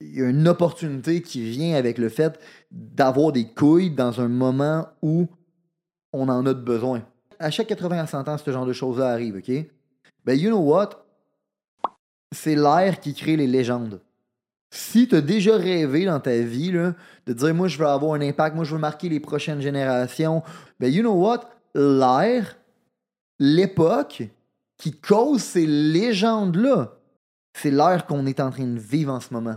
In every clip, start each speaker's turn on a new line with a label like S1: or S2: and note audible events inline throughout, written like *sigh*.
S1: il y a une opportunité qui vient avec le fait d'avoir des couilles dans un moment où on en a besoin. À chaque 80 à 100 ans, ce genre de choses-là arrive, OK? Ben, you know what? C'est l'air qui crée les légendes. Si tu as déjà rêvé dans ta vie là, de dire moi je veux avoir un impact, moi je veux marquer les prochaines générations, ben you know what? L'air, l'époque qui cause ces légendes-là, c'est l'air qu'on est en train de vivre en ce moment.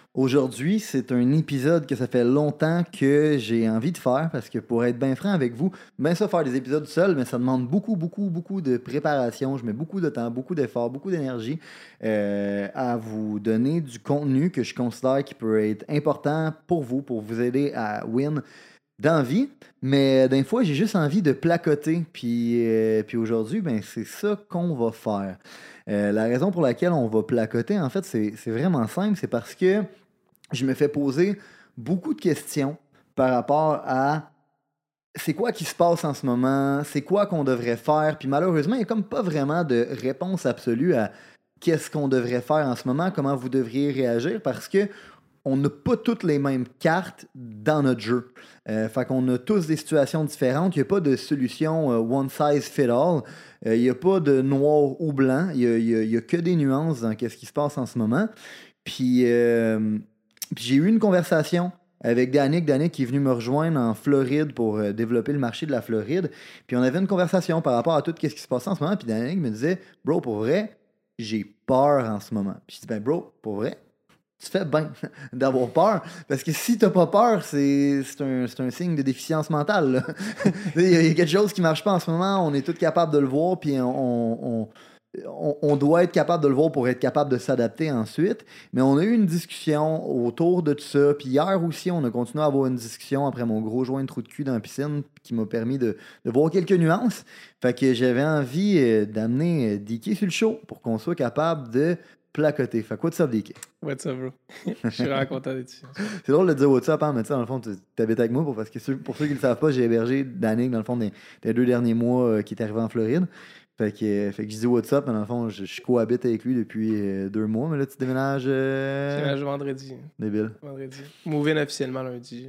S1: Aujourd'hui, c'est un épisode que ça fait longtemps que j'ai envie de faire parce que pour être bien franc avec vous, bien ça faire des épisodes seul, mais ça demande beaucoup, beaucoup, beaucoup de préparation. Je mets beaucoup de temps, beaucoup d'efforts, beaucoup d'énergie euh, à vous donner du contenu que je considère qui peut être important pour vous, pour vous aider à win d'envie, mais d'un fois, j'ai juste envie de placoter. Puis, euh, puis aujourd'hui, ben, c'est ça qu'on va faire. Euh, la raison pour laquelle on va placoter, en fait, c'est vraiment simple. C'est parce que je me fais poser beaucoup de questions par rapport à c'est quoi qui se passe en ce moment, c'est quoi qu'on devrait faire, puis malheureusement, il n'y a comme pas vraiment de réponse absolue à qu'est-ce qu'on devrait faire en ce moment, comment vous devriez réagir, parce que on n'a pas toutes les mêmes cartes dans notre jeu. Euh, fait qu'on a tous des situations différentes. Il n'y a pas de solution euh, one size fit all. Euh, il n'y a pas de noir ou blanc. Il n'y a, que des nuances dans ce qui se passe en ce moment. Puis, puis j'ai eu une conversation avec Danick. Danick qui est venu me rejoindre en Floride pour euh, développer le marché de la Floride. Puis on avait une conversation par rapport à tout ce qui se passait en ce moment. Puis Danick me disait, bro, pour vrai, j'ai peur en ce moment. Puis je dis, ben, bro, pour vrai, tu fais bien *laughs* d'avoir peur. Parce que si tu n'as pas peur, c'est un, un, signe de déficience mentale. *laughs* Il y, a quelque chose qui ne marche pas en ce moment. On est tous capables de le voir, puis on, doit être capable de le voir pour être capable de s'adapter ensuite. Mais on a eu une discussion autour de tout ça. Puis hier aussi, on a continué à avoir une discussion après mon gros joint de trou de cul dans la piscine qui m'a permis de, de, voir quelques nuances. Fait que j'avais envie euh, d'amener euh, Dicky sur le show pour qu'on soit capable de placoter. Fait que what's up, DK?
S2: What's up, bro? *laughs* Je suis vraiment content d'être ici. *laughs*
S1: C'est drôle de dire what's up, hein, mais tu sais, dans le fond, tu habites avec moi pour, parce que pour ceux qui ne le savent pas, j'ai hébergé Danick, dans le fond, des, deux derniers mois euh, qui est arrivé en Floride. Fait que, euh, fait que je dis what's up, mais dans le fond, je, cohabite avec lui depuis euh, deux mois, mais là, tu déménages.
S2: Je déménage vendredi.
S1: Débile.
S2: Vendredi. Moving officiellement lundi.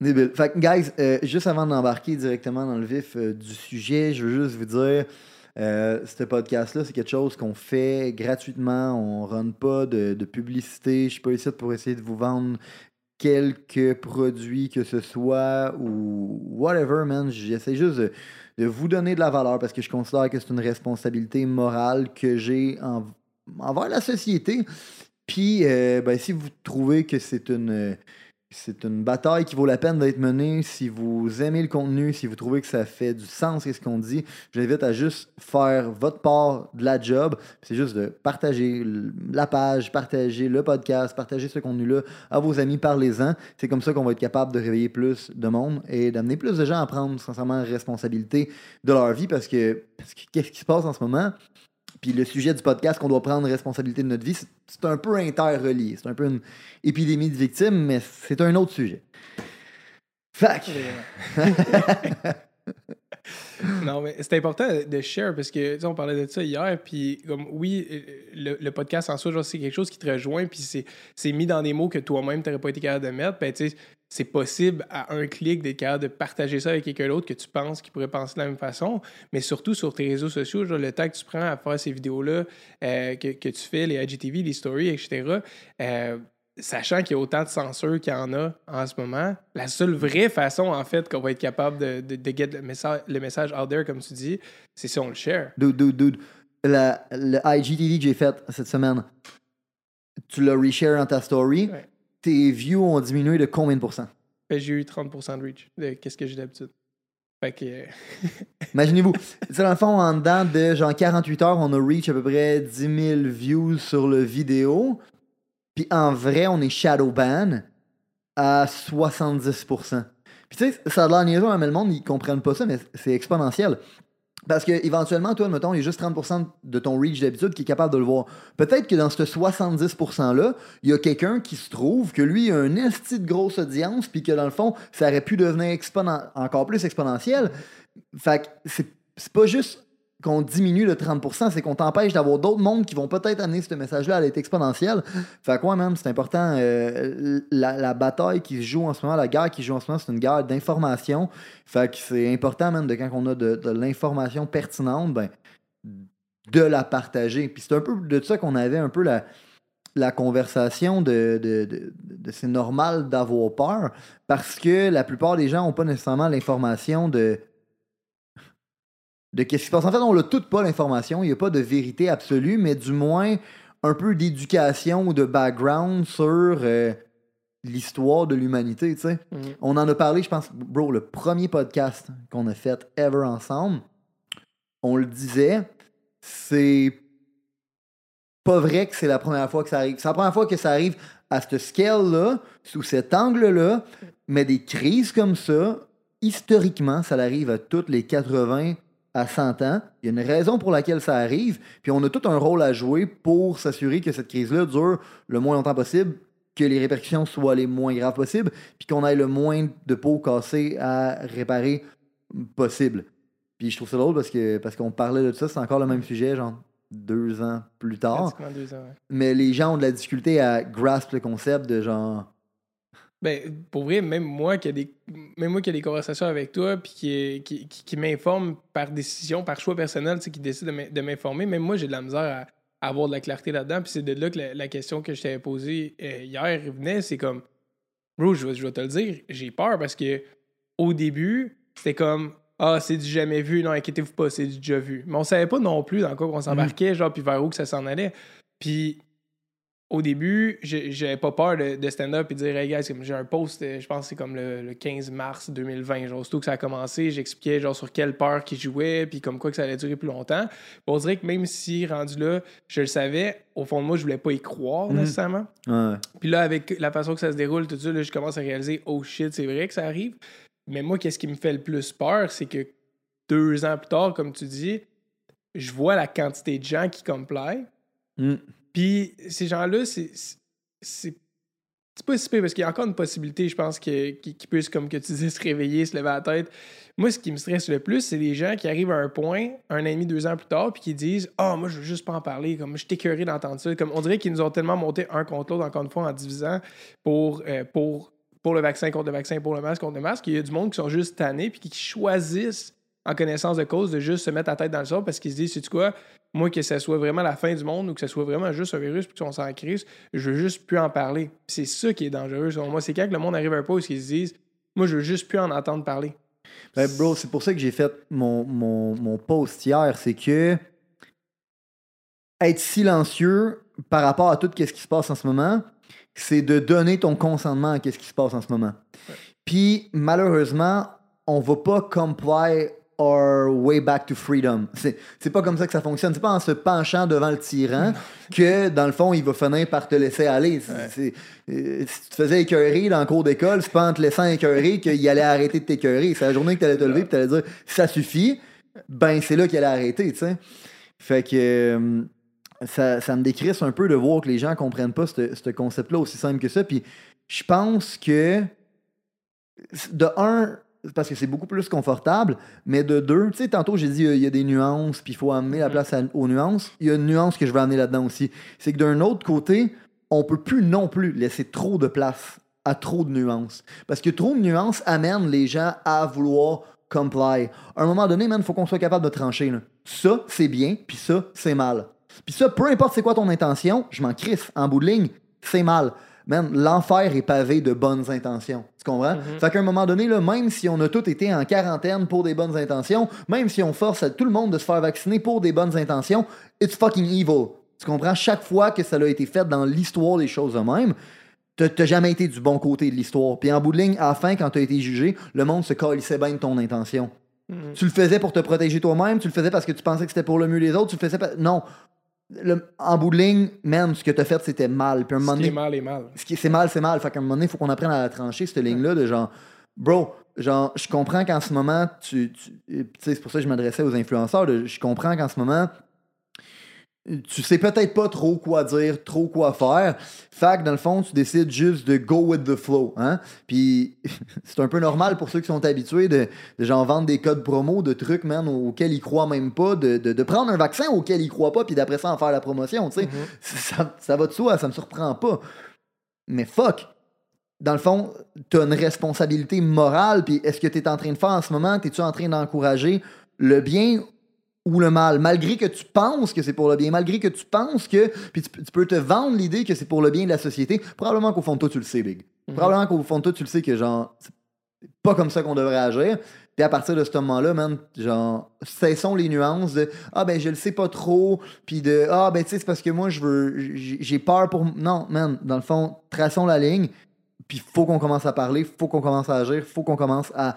S1: Débile. Fait que, guys, juste avant d'embarquer directement dans le vif du sujet, je veux juste vous dire. Euh, ce podcast-là, c'est quelque chose qu'on fait gratuitement. On ne run pas de, publicité. Je suis pas ici pour essayer de vous vendre quelques produits que ce soit ou whatever, man. J'essaie juste de, vous donner de la valeur parce que je considère que c'est une responsabilité morale que j'ai envers la société. Puis, euh, ben, si vous trouvez que c'est une c'est une bataille qui vaut la peine d'être menée. Si vous aimez le contenu, si vous trouvez que ça fait du sens ce qu'on dit, je invite à juste faire votre part de la job. C'est juste de partager la page, partager le podcast, partager ce contenu-là à vos amis, parlez-en. C'est comme ça qu'on va être capable de réveiller plus de monde et d'amener plus de gens à prendre sincèrement responsabilité de leur vie parce que, parce que qu'est-ce qui se passe en ce moment? Puis le sujet du podcast qu'on doit prendre responsabilité de notre vie, c'est un peu interrelié. C'est un peu une épidémie de victimes, mais c'est un autre sujet. Fac! *laughs*
S2: non, mais c'est important de share parce que, tu sais, on parlait de ça hier, puis comme, oui, le, podcast en soi, c'est quelque chose qui te rejoint, puis c'est mis dans des mots que toi-même, tu n'aurais pas été capable de mettre. Ben, tu sais, c'est possible à un clic d'être capable de partager ça avec quelqu'un d'autre que tu penses qui pourrait penser de la même façon, mais surtout sur tes réseaux sociaux, genre le temps que tu prends à faire ces vidéos-là, euh, que, que, tu fais, les IGTV, les stories, etc., euh, sachant qu'il y a autant de censure qu'il y en a en ce moment, la seule vraie façon, en fait, qu'on va être capable de, de, de get le message, le message out there, comme tu dis, c'est si on le share.
S1: Dude, dude, dude. La, le IGTV que j'ai fait cette semaine, tu l'as reshare dans ta story tes views ont diminué de combien de pourcents?
S2: Ben, j'ai eu 30% de reach. Qu'est-ce que j'ai d'habitude? Fait que... Euh, *laughs*
S1: Imaginez-vous, dans le fond, en dedans de genre 48 heures, on a reach à peu près 10 000 views sur le vidéo. Puis en vrai, on est shadow ban à 70%. Puis tu sais, ça a l'air niaiseux, hein, mais le monde, ils comprennent pas ça, mais c'est exponentiel. Parce que éventuellement, toi, mettons, il y a juste 30% de ton reach d'habitude qui est capable de le voir. Peut-être que dans ce 70%-là, il y a quelqu'un qui se trouve que lui a un esti de grosse audience, puis que dans le fond, ça aurait pu devenir encore plus exponentiel. Fait que c'est pas juste qu'on diminue le 30%, c'est qu'on t'empêche d'avoir d'autres mondes qui vont peut-être amener ce message-là à être exponentiel. Fait que ouais, même, c'est important. euh, la, bataille qui se joue en ce moment, la guerre qui se joue en ce moment, c'est une guerre d'information. Fait que c'est important, même, de quand on a de, l'information pertinente, ben, de la partager. Puis c'est un peu de ça qu'on avait un peu la, conversation de- de c'est normal d'avoir peur parce que la plupart des gens n'ont pas nécessairement l'information de de qu'est-ce qui se passe. En fait, on n'a toutes pas l'information. Il n'y a pas de vérité absolue, mais du moins un peu d'éducation ou de background sur euh, l'histoire de l'humanité, tu sais.
S2: Mhm.
S1: On en a parlé, je pense, bro, le premier podcast qu'on a fait ever ensemble, on le disait, c'est pas vrai que c'est la première fois que ça arrive. C'est la première fois que ça arrive à cette scale-là, sous cet angle-là, mais des crises comme ça, historiquement, ça arrive à toutes les 80 à 100 ans. Il y a une raison pour laquelle ça arrive, puis on a tout un rôle à jouer pour s'assurer que cette crise-là dure le moins longtemps possible, que les répercussions soient les moins graves possibles, puis qu'on ait le moins de peau cassée à réparer possible. Puis je trouve ça drôle parce que parce qu'on parlait de ça, c'est encore le même sujet, genre deux ans plus tard.
S2: Pratiquement deux ans, ouais.
S1: Mais les gens ont de la difficulté à grasp le concept de genre.
S2: Ben, pour vrai, même moi qui a des, même moi qui a des conversations avec toi, puis qui, qui, qui, qui m'informe par décision, par choix personnel, tu sais, qui décide de m'in- de m'informer, même moi, j'ai de la misère à, à avoir de la clarté là-dedans. Puis c'est de là que la, la question que je t'avais posée euh, hier venait, c'est comme, bro, je vais, je vais te le dire, j'ai peur parce que au début, c'était comme, ah, c'est du jamais vu, non, inquiétez-vous pas, c'est du déjà vu. Mais on savait pas non plus dans quoi on s'embarquait, genre, puis vers où que ça s'en allait. Puis au début, j'avais pas peur de, de stand-up et de dire, hey guys, j'ai un post, euh, je pense que c'est comme le, le 15 mars 2020, genre, surtout que ça a commencé, j'expliquais, genre, sur quelle peur qui jouait, puis comme quoi que ça allait durer plus longtemps. Puis on dirait que même si, rendu là, je le savais, au fond de moi, je voulais pas y croire
S1: Mhm.
S2: nécessairement.
S1: Ouais.
S2: Puis là, avec la façon que ça se déroule, tout ça, là, je commence à réaliser, oh shit, c'est vrai que ça arrive. Mais moi, qu'est-ce qui me fait le plus peur, c'est que deux ans plus tard, comme tu dis, je vois la quantité de gens qui comply.
S1: Mm.
S2: Puis ces gens-là, c'est. pas si parce qu'il y a encore une possibilité, je pense, qu'ils puissent, comme que tu dis, *laughs* se réveiller, se lever la tête. Moi, ce qui me stresse le plus, c'est les gens qui arrivent à un point, un an et demi, deux ans plus tard, puis qui disent Ah, moi, je veux juste pas en parler. Comme je écœuré d'entendre ça. Comme on dirait qu'ils nous ont tellement monté un contre l'autre, encore une fois, en divisant pour, euh, pour, pour le vaccin, contre le vaccin, pour le masque, contre le masque. Il y a du monde qui sont juste tannés, puis qui choisissent, en connaissance de cause, de juste se mettre la tête dans le sol parce qu'ils se disent C'est quoi? Moi, que ce soit vraiment la fin du monde ou que ce soit vraiment juste un virus puis qu'on s'en crise, je veux juste plus en parler. C'est ça qui est dangereux, selon moi. C'est quand que le monde arrive à un point où ils se disent Moi, je veux juste plus en entendre parler.
S1: Ben, bro, c'est pour ça que j'ai fait mon, mon, mon post hier. C'est que être silencieux par rapport à tout ce qui se passe en ce moment, c'est de donner ton consentement à ce qui se passe en ce moment. Puis, malheureusement, on va pas comply our way back to freedom. C'est pas comme ça que ça fonctionne. C'est pas en se penchant devant le tyran que, dans le fond, il va finir par te laisser aller. Euh, si tu te faisais écœurer dans le cours d'école, c'est pas en te laissant écœurer qu'il allait arrêter de t'écœurer. C'est la journée que tu allais te lever et tu allais dire ça suffit, ben c'est là qu'il allait arrêter, tu sais. Fait que euh, ça, ça me décrisse un peu de voir que les gens comprennent pas ce ce concept-là aussi simple que ça. Puis je pense que de un, parce que c'est beaucoup plus confortable, mais de deux, tu sais, tantôt j'ai dit euh, il y a des nuances, puis il faut amener la
S2: Mhm.
S1: place à- aux nuances. Il y a une nuance que je veux amener là-dedans aussi. C'est que d'un autre côté, on peut plus non plus laisser trop de place à trop de nuances. Parce que trop de nuances amènent les gens à vouloir comply. À un moment donné, il faut qu'on soit capable de trancher. là. Ça, c'est bien, puis ça, c'est mal. Puis ça, peu importe c'est quoi ton intention, je m'en crisse. En bout de ligne, c'est mal. Man, l'enfer est pavé de bonnes intentions. Tu comprends?
S2: Mhm.
S1: Fait qu'à un moment donné, là, même si on a tous été en quarantaine pour des bonnes intentions, même si on force à tout le monde de se faire vacciner pour des bonnes intentions, it's fucking evil. Tu comprends? Chaque fois que ça a été fait dans l'histoire des choses de même, t'as jamais été du bon côté de l'histoire. Puis en bout de ligne, à la fin, quand t'as été jugé, le monde se calissait bien de ton intention.
S2: Mhm.
S1: Tu le faisais pour te protéger toi-même, tu le faisais parce que tu pensais que c'était pour le mieux des autres, tu le faisais pas... Non. Le- en bout de ligne, man, ce que t'as fait, c'était mal. Puis à un moment
S2: Ce qui est mal est mal.
S1: ce qui c'est mal, c'est mal. Fait qu'à un moment donné, il faut qu'on apprenne à la trancher, cette ligne-là, de genre, bro, genre, je comprends qu'en ce moment, tu. tu- c'est pour ça que je m'adressais aux influenceurs. de- je comprends qu'en ce moment, tu sais peut-être pas trop quoi dire, trop quoi faire. Fait que dans le fond, tu décides juste de go with the flow. Hein? Puis *laughs* c'est un peu normal pour ceux qui sont habitués de, de genre vendre des codes promo, de trucs, man, auxquels ils croient même pas, de, de, de prendre un vaccin auquel ils croient pas, puis d'après ça en faire la promotion. Tu sais,
S2: Mhm.
S1: ça, ça va de soi, ça me surprend pas. Mais fuck! Dans le fond, t'as une responsabilité morale, puis est-ce que t'es en train de faire en ce moment? T'es-tu en train d'encourager le bien ou le mal? Malgré que tu penses que c'est pour le bien, malgré que tu penses que. Puis tu, tu peux te vendre l'idée que c'est pour le bien de la société, probablement qu'au fond de toi, tu le sais, Big.
S2: Mhm.
S1: Probablement qu'au fond de toi, tu le sais que genre, c'est pas comme ça qu'on devrait agir. Puis à partir de ce moment-là, man, genre, cessons les nuances de Ah ben je le sais pas trop, puis de Ah ben tu sais, c'est parce que moi je veux j'ai j'ai peur pour. Non, man, dans le fond, traçons la ligne, puis faut qu'on commence à parler, faut qu'on commence à agir, faut qu'on commence à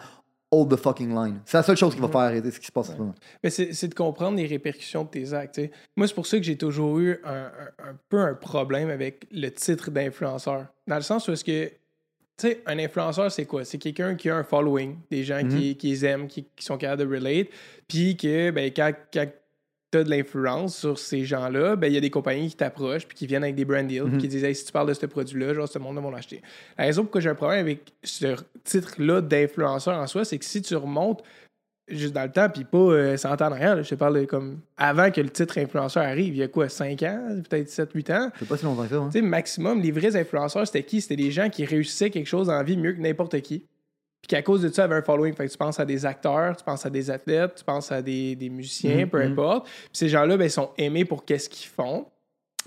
S1: hold the fucking line. C'est la seule chose qui va faire arrêter ce qui se passe en ce moment.
S2: Mais c'est c'est de comprendre les répercussions de tes actes. Moi, c'est pour ça que j'ai toujours eu un, un- un peu un problème avec le titre d'influenceur. Dans le sens où est-ce que, tu sais, un influenceur, c'est quoi? C'est quelqu'un qui a un following, des gens qui, qui les aiment, qui, qui sont capables de relate, puis que, ben, quand, quand tu as de l'influence sur ces gens-là, ben, il y a des compagnies qui t'approchent, puis qui viennent avec des brand deals, puis qui disent, hey, si tu parles de ce produit-là, genre, ce monde va l'acheter. La raison pourquoi j'ai un problème avec ce titre-là d'influenceur en soi, c'est que si tu remontes juste dans le temps, puis pas euh, 100 ans en arrière, là, je te parle de comme avant que le titre influenceur arrive, il y a quoi, 5 ans, peut-être 7-8 ans?
S1: C'est pas si longtemps que ça. hein.
S2: Tu sais, maximum, les vrais influenceurs, c'était qui? C'était des gens qui réussissaient quelque chose en vie mieux que n'importe qui. Puis qu'à cause de ça, avaient un following. Fait que tu penses à des acteurs, tu penses à des athlètes, tu penses à des, des musiciens,
S1: Mhm,
S2: peu importe. Puis ces gens-là, ben, ils sont aimés pour qu'est-ce qu'ils font.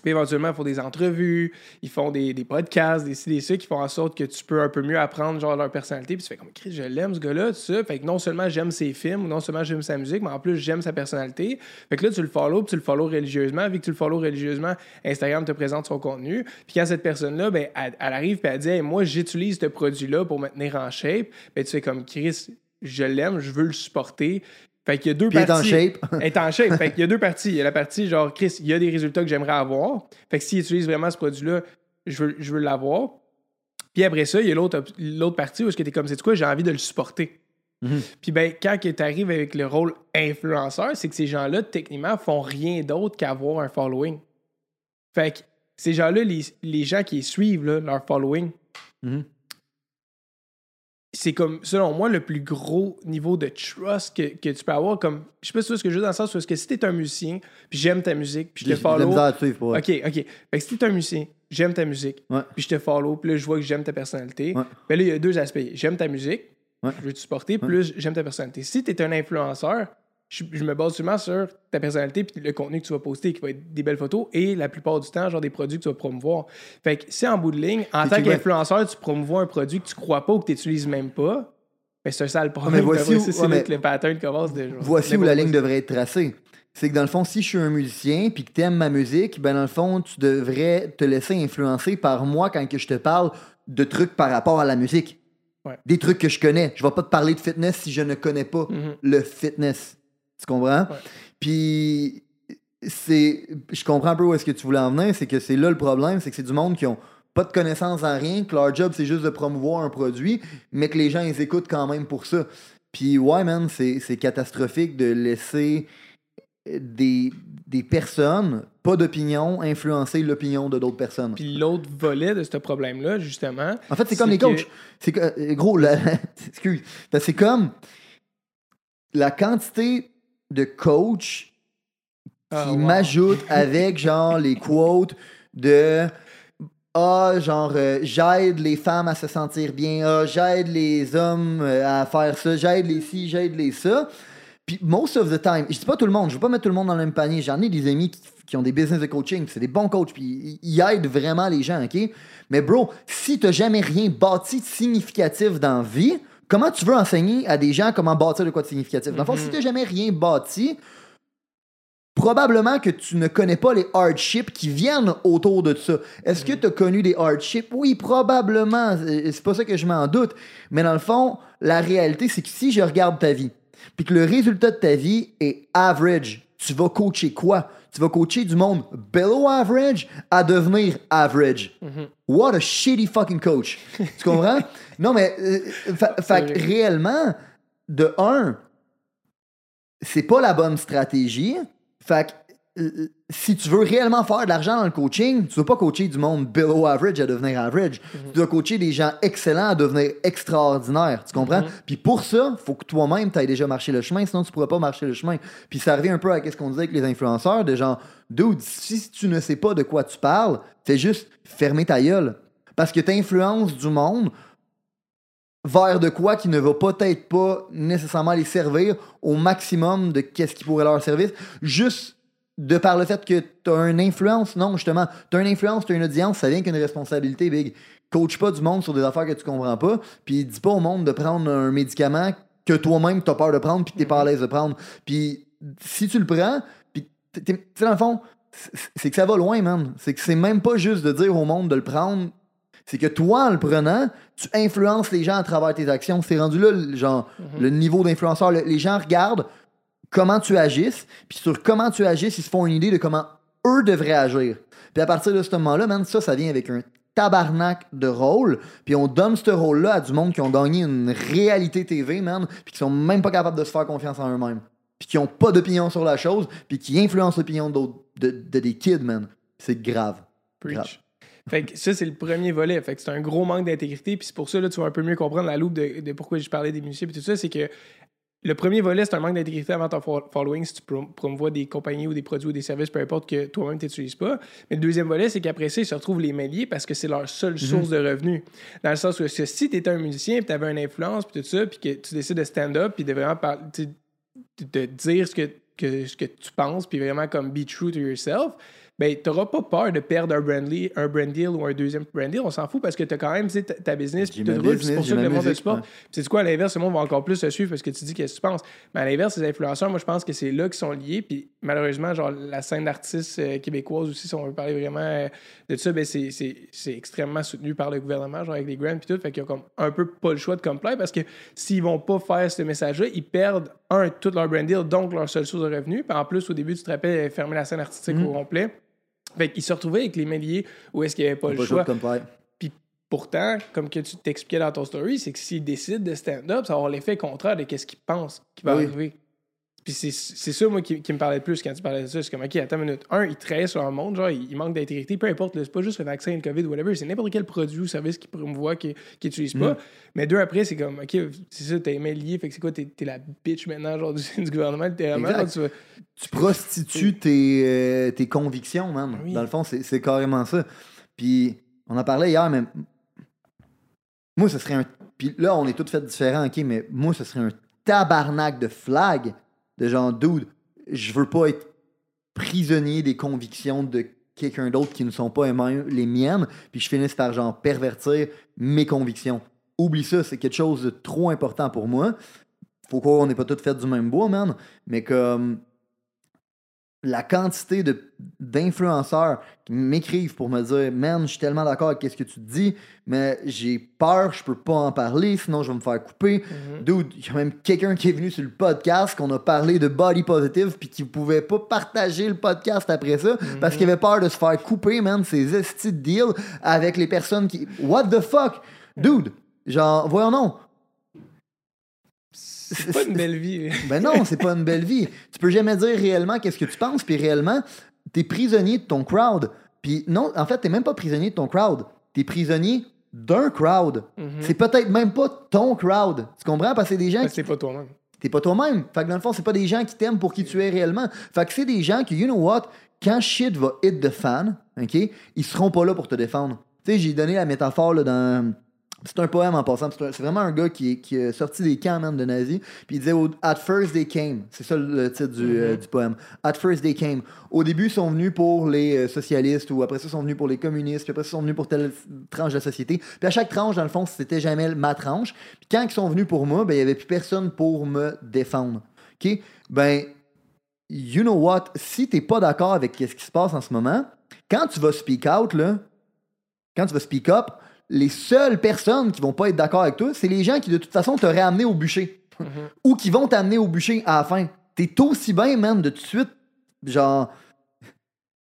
S2: Puis éventuellement, ils font des entrevues, ils font des, des podcasts, des ça, qui font en sorte que tu peux un peu mieux apprendre genre leur personnalité. Puis tu fais comme, Chris, je l'aime ce gars-là, tout ça. Fait que non seulement j'aime ses films, non seulement j'aime sa musique, mais en plus j'aime sa personnalité. Fait que là, tu le follow, puis tu le follow religieusement. Vu que tu le follow religieusement, Instagram te présente son contenu. Puis quand cette personne-là, ben, elle, elle arrive puis elle dit, Hey, moi, j'utilise ce produit-là pour me tenir en shape. Ben, tu fais comme, Chris, je l'aime, je veux le supporter. Fait qu'il y a deux
S1: Puis il est en
S2: parties.
S1: shape.
S2: Est en shape. Fait qu'il y a deux parties. Il y a la partie genre, Chris, il y a des résultats que j'aimerais avoir. Fait que s'il utilise vraiment ce produit-là, je veux, je veux l'avoir. Puis après ça, il y a l'autre partie où est-ce que t'es comme, c'est quoi, j'ai envie de le supporter.
S1: Mhm.
S2: Puis ben, quand tu arrives avec le rôle influenceur, c'est que ces gens-là, techniquement, font rien d'autre qu'avoir un following. Fait que ces gens-là, les, les gens qui suivent, là, leur following,
S1: Mhm.
S2: C'est comme, selon moi, le plus gros niveau de trust que, que tu peux avoir. Comme, je sais pas si tu vois ce que je veux dire dans le sens est-ce que si t'es un musicien, puis j'aime ta musique, puis je te follow.
S1: pour.
S2: OK, OK. Fait que si t'es un musicien, j'aime ta musique,
S1: Ouais.
S2: puis je te follow, puis là, je vois que j'aime ta personnalité.
S1: Ouais.
S2: Ben là, il y a deux aspects. J'aime ta musique,
S1: Ouais.
S2: je veux te supporter, plus j'aime ta personnalité. Si t'es un influenceur, je, je me base seulement sur ta personnalité puis le contenu que tu vas poster, qui va être des belles photos, et la plupart du temps, genre des produits que tu vas promouvoir. Fait que si en bout de ligne, en tant qu'influenceur, tu promouvois un produit que tu crois pas ou que tu n'utilises même pas, ben c'est un sale problème.
S1: mais *laughs* voici où- ouais, mais-
S2: que le pattern commence déjà.
S1: Voici où la ligne devrait être tracée. C'est que dans le fond, si je suis un musicien puis que tu aimes ma musique, ben dans le fond, tu devrais te laisser influencer par moi quand que je te parle de trucs par rapport à la musique.
S2: Ouais.
S1: Des trucs que je connais. Je vais pas te parler de fitness si je ne connais pas
S2: Mhm.
S1: le fitness. Tu comprends?
S2: Ouais.
S1: Puis c'est je comprends un peu où est-ce que tu voulais en venir, c'est que c'est là le problème, c'est que c'est du monde qui ont pas de connaissances en rien, que leur job c'est juste de promouvoir un produit, mais que les gens ils écoutent quand même pour ça. Puis ouais man, c'est c'est catastrophique de laisser des, des personnes, pas d'opinion, influencer l'opinion de d'autres personnes.
S2: Puis l'autre volet de ce problème-là, justement,
S1: En fait, c'est comme les
S2: que-
S1: coachs. C'est que, euh, gros, la- *laughs* excuse. C'est comme la quantité de coachs
S2: Ah,
S1: qui
S2: wow.
S1: m'ajoutent avec genre les quotes de ah genre euh, j'aide les femmes à se sentir bien, ah j'aide les hommes euh, à faire ça, j'aide les ci, j'aide les ça. Puis most of the time, je dis pas tout le monde, je veux pas mettre tout le monde dans le même panier. J'en ai des amis qui, qui ont des business de coaching, c'est des bons coachs, puis ils- ils aident vraiment les gens, ok? Mais bro, si t'as jamais rien bâti de significatif dans la vie, comment tu veux enseigner à des gens comment bâtir de quoi de significatif? Dans le fond,
S2: Mhm.
S1: si t'as jamais rien bâti, probablement que tu ne connais pas les hardships qui viennent autour de ça. Est-ce que tu as connu des hardships? Oui, probablement. C'est c'est pas ça que je m'en doute. Mais dans le fond, la réalité, c'est que si je regarde ta vie, puis que le résultat de ta vie est average, tu vas coacher quoi? Tu vas coacher du monde below average à devenir average. What a shitty fucking coach. tu comprends? *laughs* non, mais, euh, fa- fait que réellement, de un, c'est pas la bonne stratégie. Fait que si tu veux réellement faire de l'argent dans le coaching, tu ne vas pas coacher du monde below average à devenir average. Tu dois coacher des gens excellents à devenir extraordinaires. Tu comprends? Puis pour ça, il faut que toi-même, tu aies déjà marché le chemin, sinon tu ne pourras pas marcher le chemin. Puis ça revient un peu à ce qu'on disait avec les influenceurs, de genre, dude, si tu ne sais pas de quoi tu parles, fais juste fermer ta gueule. Parce que tu influences du monde vers de quoi qui ne va peut-être pas nécessairement les servir au maximum de qu'est-ce qui pourrait leur servir, juste de par le fait que tu as une influence. Non, justement, tu as une influence, tu as une audience, ça vient qu'une responsabilité, big. Coach pas du monde sur des affaires que tu comprends pas, puis dis pas au monde de prendre un médicament que toi-même tu as peur de prendre puis que tu pas à l'aise de prendre. Puis si tu le prends, puis t'es- t'es- tu sais, dans le fond, c'est- que ça va loin, man. C'est que c'est même pas juste de dire au monde de le prendre c'est que toi, en le prenant, tu influences les gens à travers tes actions. C'est rendu là, le- genre, le niveau d'influenceur. Le- Les gens regardent comment tu agisses, puis sur comment tu agisses, ils se font une idée de comment eux devraient agir. Puis à partir de ce moment-là, man, ça, ça vient avec un tabarnak de rôle, puis on donne ce rôle-là à du monde qui ont gagné une réalité TV, man, puis qui sont même pas capables de se faire confiance en eux-mêmes. Puis qui ont pas d'opinion sur la chose, puis qui influencent l'opinion d'autres- de, de des kids, man. C'est grave. Grave.
S2: Preach. Fait que ça, c'est le premier volet. Fait que c'est un gros manque d'intégrité. Puis c'est pour ça, là, tu vas un peu mieux comprendre la loupe de, de pourquoi je parlais des musiciens et tout ça. C'est que le premier volet, c'est un manque d'intégrité avant ton fo- following si tu prom- promouvois des compagnies ou des produits ou des services, peu importe, que toi-même tu n'utilises pas. Mais le deuxième volet, c'est qu'après ça, ils se retrouvent les méliers parce que c'est leur seule source de revenus. Dans le sens où si tu étais un musicien, tu avais une influence, puis tout ça, puis que tu décides de stand-up, puis de vraiment de de dire ce que, que- ce que tu penses, puis vraiment comme be true to yourself, ben, tu n'auras pas peur de perdre un brand, li- un brand deal ou un deuxième brand deal. On s'en fout parce que tu as quand même tu sais, ta, ta business, puis
S1: ma
S2: roule, c'est pour ça que le monde te supporte. c'est quoi, à l'inverse, le monde va encore plus te suivre parce que tu dis qu'est-ce que tu penses? Mais à l'inverse, les influenceurs, moi, je pense que c'est là qu'ils sont liés. Puis malheureusement, genre, la scène d'artistes euh, québécoise aussi, si on veut parler vraiment euh, de ça, ben, c'est, extrêmement soutenu par le gouvernement, genre avec les grants puis tout. Fait qu'ils ont comme un peu pas le choix de comply parce que s'ils vont pas faire ce message-là, ils perdent, un, tout leur brand deal, donc leur seule source de revenus. Puis en plus, au début, tu te rappelles, fermer la scène artistique au complet. Fait qu'ils se retrouvaient avec les méliers où est-ce qu'il n'y avait pas
S1: Pas
S2: le choix. Puis pourtant, comme que tu t'expliquais dans ton story, c'est que s'ils décident de stand-up, ça va avoir l'effet contraire de qu'est-ce qu'ils pensent qui va
S1: Oui.
S2: arriver. Puis c'est ça, moi, qui, qui me parlait le plus quand tu parlais de ça. C'est comme, OK, attends une minute. Un, ils trahissent leur monde, genre, ils, ils manquent d'intégrité. Peu importe, c'est pas juste le vaccin, le COVID, whatever. C'est n'importe quel produit ou service qu'ils promouvoient, qu'ils qu'ils utilisent pas.
S1: Mm.
S2: Mais deux, après, c'est comme, OK, c'est ça, t'es aimé lié. Fait que c'est quoi, t'es t'es la bitch maintenant, genre, *laughs* du, du gouvernement, littéralement.
S1: Exact.
S2: genre, tu
S1: tu prostitues tes, euh, tes convictions, man.
S2: Oui.
S1: Dans le fond, c'est c'est carrément ça. Puis, on en parlait hier, mais moi, ce serait un. Puis là, on est tous fait différents, ok, mais moi, ce serait un tabarnak de flag de genre, dude, je veux pas être prisonnier des convictions de quelqu'un d'autre qui ne sont pas les mi- les miennes, puis je finisse par genre pervertir mes convictions. Oublie ça, c'est quelque chose de trop important pour moi. Faut qu'on n'est pas tous fait du même bois, man. Mais comme la quantité de- d'influenceurs qui m'écrivent pour me dire Man, je suis tellement d'accord avec ce que tu dis, mais j'ai peur, je peux pas en parler, sinon je vais me faire couper. Dude, il y a même quelqu'un qui est venu sur le podcast qu'on a parlé de body positive puis qui pouvait pas partager le podcast après ça parce qu'il avait peur de se faire couper, man, ses estis de deal avec les personnes qui. What the fuck? Dude, genre, voyons non.
S2: C'est pas une belle vie. *laughs*
S1: Ben non, c'est pas une belle vie. Tu peux jamais dire réellement qu'est-ce que tu penses, puis réellement, t'es prisonnier de ton crowd. Puis non, en fait, t'es même pas prisonnier de ton crowd. T'es prisonnier d'un crowd.
S2: Mhm.
S1: C'est peut-être même pas ton crowd. Tu comprends? Parce que c'est des gens
S2: Parce
S1: qui
S2: c'est pas toi-même.
S1: T'es pas toi-même. Fait que dans le fond, c'est pas des gens qui t'aiment pour qui tu es réellement. Fait que c'est des gens qui, you know what, quand shit va hit the fan, OK, ils seront pas là pour te défendre. Tu sais, j'ai donné la métaphore là, dans. C'est un poème en passant. C'est vraiment un gars qui, est- qui sorti des camps man, de nazis. Puis il disait At first they came. C'est ça le titre du, euh, du poème. At first they came. Au début, ils sont venus pour les euh, socialistes ou après ça, ils sont venus pour les communistes. Puis après ça, ils sont venus pour telle tranche de la société. Puis à chaque tranche, dans le fond, c'était jamais ma tranche. Puis quand ils sont venus pour moi, ben, il y avait plus personne pour me défendre. OK? Ben, you know what? Si t'es pas d'accord avec ce qui se passe en ce moment, quand tu vas speak out, là, quand tu vas speak up, les seules personnes qui vont pas être d'accord avec toi, c'est les gens qui de toute façon t'auraient amené au bûcher. Ou qui vont t'amener au bûcher à la fin. T'es aussi bien, man, de tout de suite genre,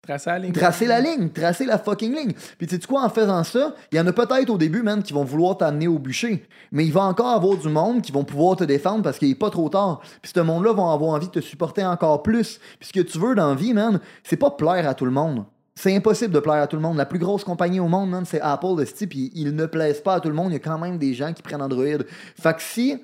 S2: Tracer la ligne.
S1: tracer la ligne, tracer la fucking ligne. Puis tu sais quoi, en faisant ça, il y en a peut-être au début, man, qui vont vouloir t'amener au bûcher. Mais il va encore avoir du monde qui vont pouvoir te défendre parce qu'il est pas trop tard. Puis ce monde-là vont avoir envie de te supporter encore plus. Puis ce que tu veux dans la vie, man, c'est pas plaire à tout le monde. C'est impossible de plaire à tout le monde. La plus grosse compagnie au monde, c'est Apple de ce type. Ils, ne plaisent pas à tout le monde. Il y a quand même des gens qui prennent Android. Fait que si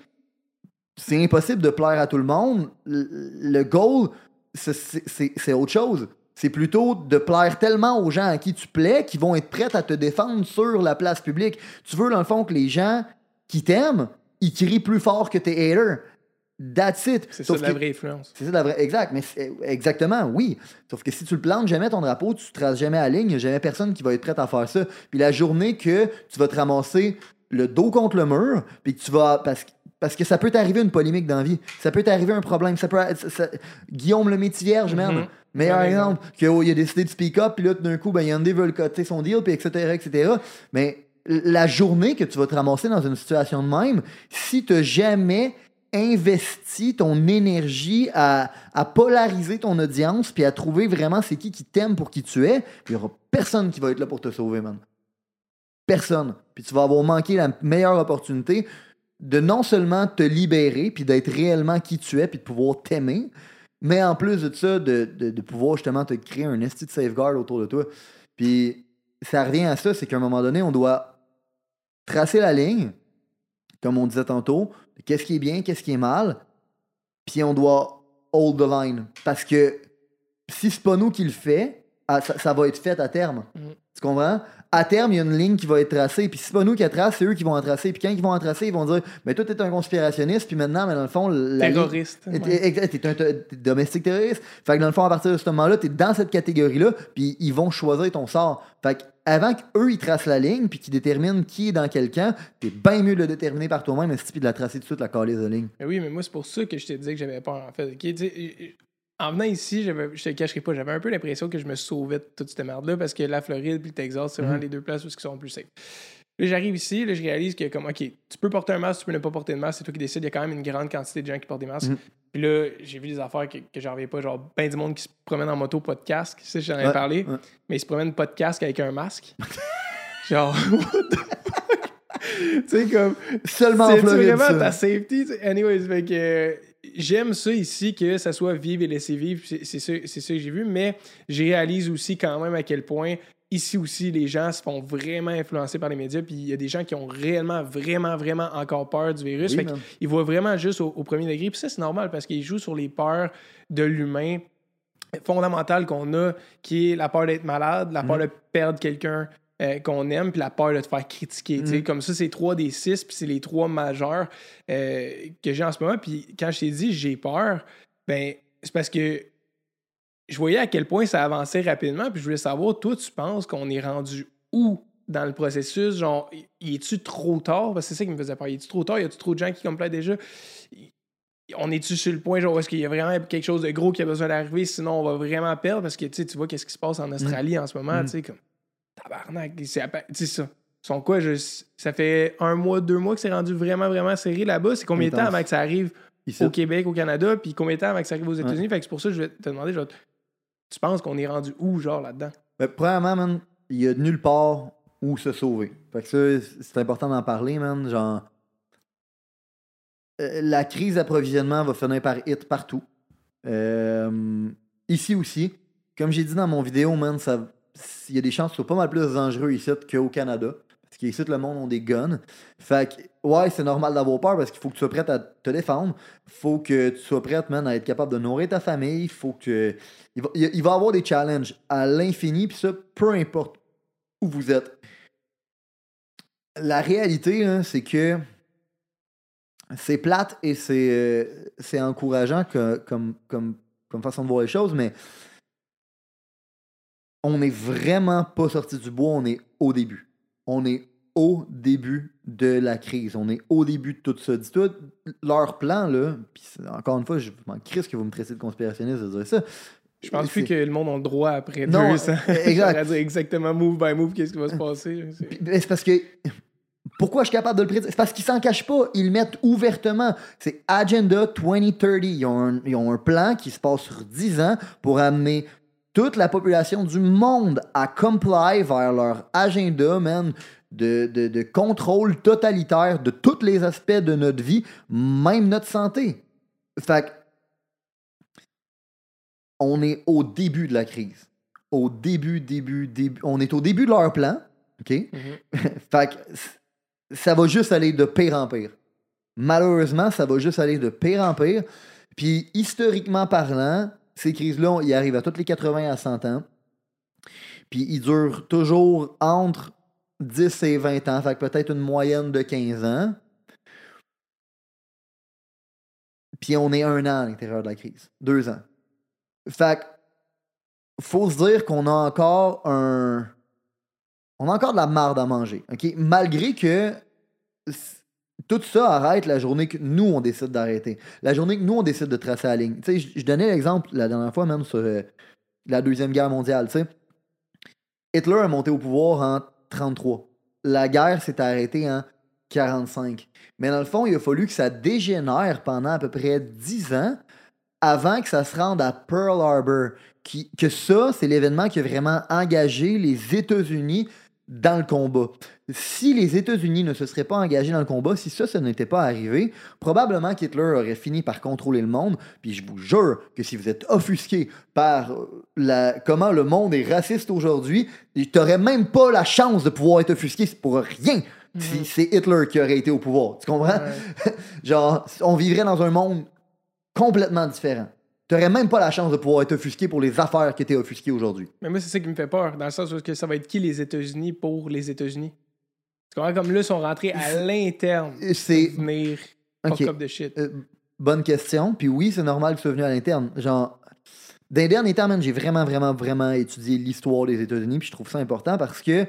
S1: c'est impossible de plaire à tout le monde, le, goal, c'est autre chose. C'est plutôt de plaire tellement aux gens à qui tu plais qu'ils vont être prêts à te défendre sur la place publique. Tu veux, dans le fond, que les gens qui t'aiment, ils crient plus fort que tes haters. That's it.
S2: C'est ça la vraie influence.
S1: c'est ça la vraie. Exact, mais exactement, oui. Sauf que si tu le plantes jamais ton drapeau, tu traces jamais à la ligne, il n'y a jamais personne qui va être prêt à faire ça. Puis la journée que tu vas te ramasser le dos contre le mur, puis que tu vas. Parce, que- parce que ça peut t'arriver une polémique dans la vie. Ça peut t'arriver un problème. Ça peut, ça- ça- Guillaume le métier vierge, man.
S2: Mhm.
S1: Meilleur exemple, qu'il a décidé de speak up, puis là, tout d'un coup, ben, Yandy veut le coter son deal, puis etc., etc. Mais la journée que tu vas te ramasser dans une situation de même, si tu jamais investi ton énergie à, polariser ton audience, puis à trouver vraiment c'est qui qui t'aime pour qui tu es, il n'y aura personne qui va être là pour te sauver, man. Personne. Puis tu vas avoir manqué la meilleure opportunité de non seulement te libérer, puis d'être réellement qui tu es, puis de pouvoir t'aimer, mais en plus de ça, de, de- de pouvoir justement te créer un esti de safeguard autour de toi. Puis ça revient à ça, c'est qu'à un moment donné, on doit tracer la ligne, comme on disait tantôt, qu'est-ce qui est bien, qu'est-ce qui est mal, puis on doit hold the line. Parce que si c'est pas nous qui le fait, ah, ça, ça va être fait à terme.
S2: Mhm.
S1: Tu comprends? À terme, il y a une ligne qui va être tracée, puis si c'est pas nous qui la trace, c'est eux qui vont la tracer. Puis quand ils vont la tracer, ils vont dire Mais toi, t'es un conspirationniste, puis maintenant, mais dans le fond, la ligne-
S2: Terroriste.
S1: T'es-
S2: ouais.
S1: Exact, t'es un t'es domestique terroriste. Fait que dans le fond, à partir de ce moment-là, t'es dans cette catégorie-là, puis ils vont choisir ton sort. Fait que avant qu'eux, ils tracent la ligne, puis qu'ils déterminent qui est dans quel camp, t'es bien mieux de le déterminer par toi-même, esti, puis de la tracer tout de suite, la calice de ligne.
S2: Mais oui, mais moi, c'est pour ça que je te disais que j'avais peur, en fait. En venant ici, je te cacherai pas, j'avais un peu l'impression que je me sauvais de toute cette merde-là parce que la Floride et le Texas, c'est vraiment
S1: Mhm.
S2: les deux places où ils sont le plus safe. Là, j'arrive ici, là, je réalise que, comme, OK, tu peux porter un masque, tu peux ne pas porter de masque, c'est toi qui décides. Il y a quand même une grande quantité de gens qui portent des masques.
S1: Mhm.
S2: Puis là, j'ai vu des affaires que, que j'en pas, genre, ben du monde qui se promène en moto, pas de casque. Ça, j'en ai
S1: Ouais,
S2: parlé.
S1: ouais.
S2: Mais ils se promènent pas de casque avec un masque. *laughs* genre, what the fuck? tu sais, comme.
S1: Seulement en
S2: C'est
S1: Floride,
S2: vraiment
S1: ça.
S2: ta safety? tu sais. Anyways, fait que, j'aime ça ici, que ça soit vivre et laisser vivre. C'est ça, que j'ai vu, mais je réalise aussi quand même à quel point ici aussi les gens se font vraiment influencer par les médias. Puis il y a des gens qui ont réellement, vraiment, vraiment encore peur du virus.
S1: Oui,
S2: Fait ils voient vraiment juste au, au premier degré. Puis ça, c'est normal parce qu'ils jouent sur les peurs de l'humain fondamentale qu'on a, qui est la peur d'être malade, la peur
S1: Mhm.
S2: de perdre quelqu'un euh, qu'on aime, puis la peur de te faire critiquer.
S1: Mhm.
S2: Comme ça, c'est trois des six, puis c'est les trois majeurs euh, que j'ai en ce moment. Puis quand je t'ai dit j'ai peur, ben c'est parce que je voyais à quel point ça avançait rapidement, puis je voulais savoir, toi, tu penses qu'on est rendu où dans le processus? Genre, y est-tu trop tard? Parce que c'est ça qui me faisait peur. Y est-tu trop tard? Y a-tu trop de gens qui complètent déjà? On est-tu sur le point, genre, est-ce qu'il y a vraiment quelque chose de gros qui a besoin d'arriver, sinon on va vraiment perdre? Parce que, tu vois qu'est-ce qui se passe en Australie en ce moment,
S1: Mm.
S2: tu sais, comme, tabarnak, c'est ça. Sont quoi? Je- ça fait un mois, deux mois que c'est rendu vraiment, vraiment serré là-bas. C'est combien de temps avant que ça arrive
S1: Ici.
S2: au Québec, au Canada, puis combien de temps avant que ça arrive aux États-Unis? Fait que c'est pour ça que je vais te demander, genre, tu penses qu'on est rendu où, genre, là-dedans?
S1: Ben, premièrement, man, il y a nulle part où se sauver. Fait que ça, c'est important d'en parler, man. Genre, euh, la crise d'approvisionnement va finir par hit partout. Euh, ici aussi. Comme j'ai dit dans mon vidéo, man, ça, il y a des chances que ce soit pas mal plus dangereux ici qu'au Canada. Parce qu'ici, le monde ont des guns. Fait que, ouais, c'est normal d'avoir peur parce qu'il faut que tu sois prête à te défendre. faut que tu sois prête, man, à être capable de nourrir ta famille. faut que. Il va, y avoir des challenges à l'infini, puis ça, peu importe où vous êtes. La réalité, c'est que c'est plate et c'est euh, encourageant comme, comme, comme façon de voir les choses, mais on n'est vraiment pas sorti du bois, on est au début. On est au début de la crise. On est au début de tout ça. Dis-toi, leur plan, là, puis encore une fois, je m'en crisse que vous me traitez de conspirationniste de dire ça.
S2: Je pense plus que le monde a le droit après
S1: Non,
S2: deux ans.
S1: exact. *laughs*
S2: Dire exactement move by move, qu'est-ce qui va se passer.
S1: Ben, C'est parce que Pourquoi je suis capable de le prédire? C'est parce qu'ils s'en cachent pas. Ils le mettent ouvertement. C'est Agenda 2030. Ils ont, un, ils ont un plan qui se passe sur 10 ans pour amener toute la population du monde à comply vers leur agenda, man, de, de, de contrôle totalitaire de tous les aspects de notre vie, même notre santé. Fait que, on est au début de la crise. Au début, début, début. On est au début de leur plan. OK?
S2: Mhm. *laughs*
S1: fait que ça va juste aller de pire en pire. Malheureusement, ça va juste aller de pire en pire. Puis, historiquement parlant, ces crises-là, ils arrivent à toutes les 80 à 100 ans. Puis, ils durent toujours entre 10 et 20 ans. Fait peut-être une moyenne de 15 ans. Puis, on est un an à l'intérieur de la crise. Deux ans. Fait faut se dire qu'on a encore un on a encore de la marde à manger. Malgré que tout ça arrête la journée que nous, on décide d'arrêter. La journée que nous, on décide de tracer la ligne. Je donnais l'exemple la dernière fois même sur euh, la Deuxième Guerre mondiale. tu. Hitler est monté au pouvoir en 33. La guerre s'est arrêtée en 45. Mais dans le fond, il a fallu que ça dégénère pendant à peu près 10 ans avant que ça se rende à Pearl Harbor. Que ça, c'est l'événement qui a vraiment engagé les États-Unis dans le combat. Si les États-Unis ne se seraient pas engagés dans le combat, si ça, ça n'était pas arrivé, probablement qu'Hitler aurait fini par contrôler le monde. Puis je vous jure que si vous êtes offusqué par euh, la, comment le monde est raciste aujourd'hui, tu n'aurais même pas la chance de pouvoir être offusqué pour rien si c'est Hitler qui aurait été au pouvoir. Tu comprends? *laughs* Genre, on vivrait dans un monde complètement différent. Tu n'aurais même pas la chance de pouvoir être offusqué pour les affaires qui étaient offusquées aujourd'hui.
S2: Mais moi, c'est ça qui me fait peur, dans le sens où que ça va être qui les États-Unis pour les États-Unis? Tu comprends? Comme là, ils sont rentrés à l'interne.
S1: C'est
S2: Venir
S1: Ok.
S2: fuck up de shit.
S1: Euh, bonne question. Puis oui, c'est normal que ce soit venu à l'interne. Genre, dans les derniers temps, j'ai vraiment, vraiment, vraiment étudié l'histoire des États-Unis. Puis je trouve ça important parce que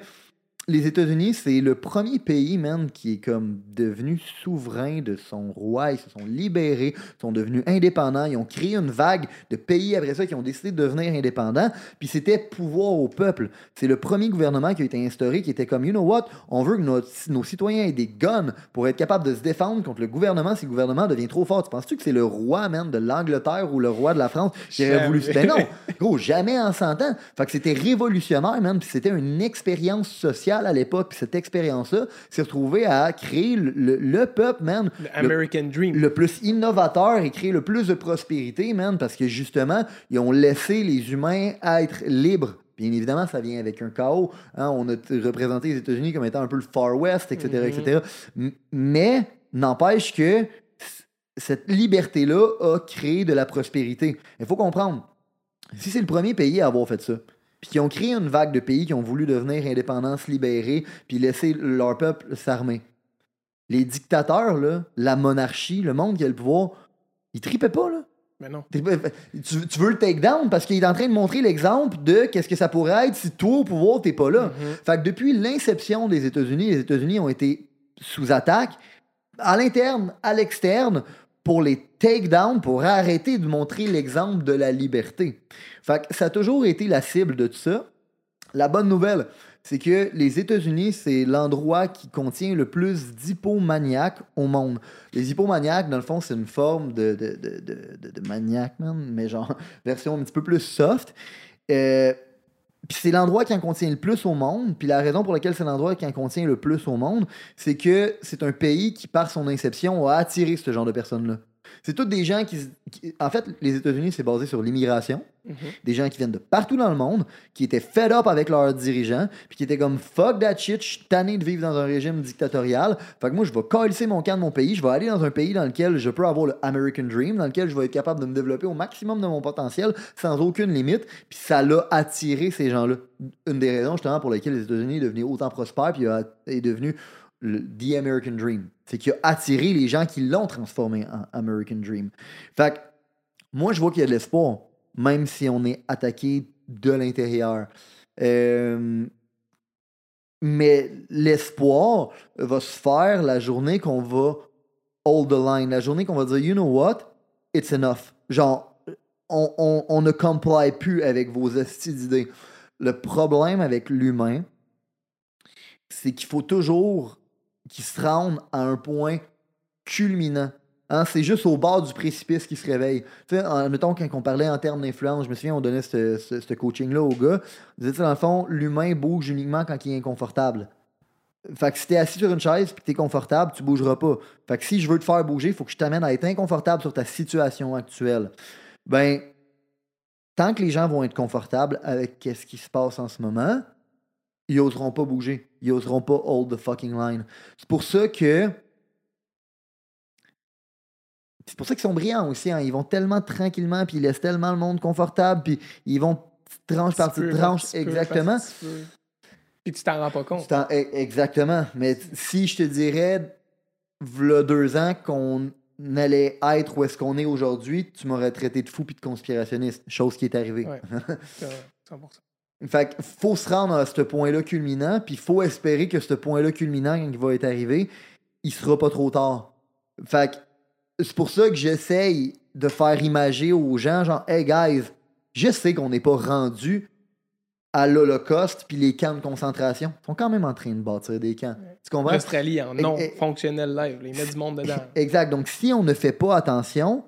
S1: les États-Unis, c'est le premier pays, man, qui est comme devenu souverain de son roi. Ils se sont libérés, sont devenus indépendants. Ils ont créé une vague de pays après ça qui ont décidé de devenir indépendants. Puis c'était pouvoir au peuple. C'est le premier gouvernement qui a été instauré qui était comme, you know what, on veut que nos, nos citoyens aient des guns pour être capables de se défendre contre le gouvernement si le gouvernement devient trop fort. Tu penses-tu que c'est le roi, man, de l'Angleterre ou le roi de la France qui aurait voulu... Ben non! Gros, jamais en 100 ans. Fait que c'était révolutionnaire, man. Puis c'était une expérience sociale à l'époque. Cette expérience-là s'est retrouvée à créer le, le- le peuple, man,
S2: Le American Dream.
S1: le plus innovateur et créer le plus de prospérité, man. Parce que justement, ils ont laissé les humains être libres. Bien évidemment, ça vient avec un chaos. hein. On a représenté les États-Unis comme étant un peu le Far West, etc. Etc. M- Mais, n'empêche que cette liberté-là a créé de la prospérité. Il faut comprendre, si c'est le premier pays à avoir fait ça, puis qui ont créé une vague de pays qui ont voulu devenir indépendants, se libérer, puis laisser leur peuple s'armer. Les dictateurs, là, la monarchie, le monde qui a le pouvoir, ils tripaient pas, là.
S2: Mais non.
S1: Tu veux le take down parce qu'il est en train de montrer l'exemple de qu'est-ce que ça pourrait être si toi au pouvoir t'es pas là.
S2: Mhm.
S1: Fait que depuis l'inception des États-Unis, les États-Unis ont été sous attaque à l'interne, à l'externe pour les take down, pour arrêter de montrer l'exemple de la liberté. Fait ça a toujours été la cible de tout ça. La bonne nouvelle, c'est que les États-Unis, c'est l'endroit qui contient le plus d'hypomaniaques au monde. Les hypomaniaques, dans le fond, c'est une forme de, de, de, de, de- de maniaque, man, mais genre *laughs* version un petit peu plus soft. Euh, puis c'est l'endroit qui en contient le plus au monde. Puis la raison pour laquelle c'est l'endroit qui en contient le plus au monde, c'est que c'est un pays qui, par son inception, a attiré ce genre de personnes-là. C'est tous des gens qui, En fait, les États-Unis, c'est basé sur l'immigration.
S2: Mhm.
S1: Des gens qui viennent de partout dans le monde, qui étaient fed up avec leurs dirigeants, puis qui étaient comme fuck that shit, je suis tanné de vivre dans un régime dictatorial. Fait que moi, je vais calisser mon camp de mon pays, je vais aller dans un pays dans lequel je peux avoir le American Dream, dans lequel je vais être capable de me développer au maximum de mon potentiel sans aucune limite. Puis ça l'a attiré ces gens-là. Une des raisons justement pour lesquelles les États-Unis est devenu autant prospère, puis est devenu le The American Dream. C'est qu'il a attiré les gens qui l'ont transformé en American Dream. Fait que moi, je vois qu'il y a de l'espoir, même si on est attaqué de l'intérieur. Euh, mais l'espoir va se faire la journée qu'on va hold the line, la journée qu'on va dire, you know what, it's enough. Genre, on, on, on ne comply plus avec vos d'idées. Le problème avec l'humain, c'est qu'il faut toujours qui se rendent à un point culminant. Hein, c'est juste au bord du précipice qu'ils se réveillent. Tu sais, mettons, quand on parlait en termes d'influence, je me souviens, on donnait ce, coaching-là au gars. On disait, dans le fond, l'humain bouge uniquement quand il est inconfortable. Fait que si t'es assis sur une chaise et que t'es confortable, tu bougeras pas. Fait que si je veux te faire bouger, il faut que je t'amène à être inconfortable sur ta situation actuelle. Ben, tant que les gens vont être confortables avec ce qui se passe en ce moment, ils oseront pas bouger. Ils oseront pas hold the fucking line. C'est pour ça que. C'est pour ça qu'ils sont brillants aussi. hein. Ils vont tellement tranquillement, puis ils laissent tellement le monde confortable, puis ils vont tranche par petite tranche. Exactement.
S2: Puis tu t'en rends pas compte.
S1: Tu t'en- e- Exactement. Mais si je te dirais, v'là deux ans, qu'on allait être où est-ce qu'on est aujourd'hui, tu m'aurais traité de fou puis de conspirationniste. Chose qui est arrivée.
S2: Ouais. *laughs* C'est vrai, 100%.
S1: Fait qu'il faut se rendre à ce point-là culminant, puis il faut espérer que ce point-là culminant, quand il va être arrivé, il sera pas trop tard. Fait que c'est pour ça que j'essaye de faire imager aux gens, genre, hey guys, je sais qu'on n'est pas rendu à l'Holocauste, puis les camps de concentration sont quand même en train de bâtir des camps. Tu comprends?
S2: L'Australie en non
S1: Et- et-
S2: fonctionnel live, ils mettent du monde dedans. *laughs*
S1: Exact. Donc, si on ne fait pas attention,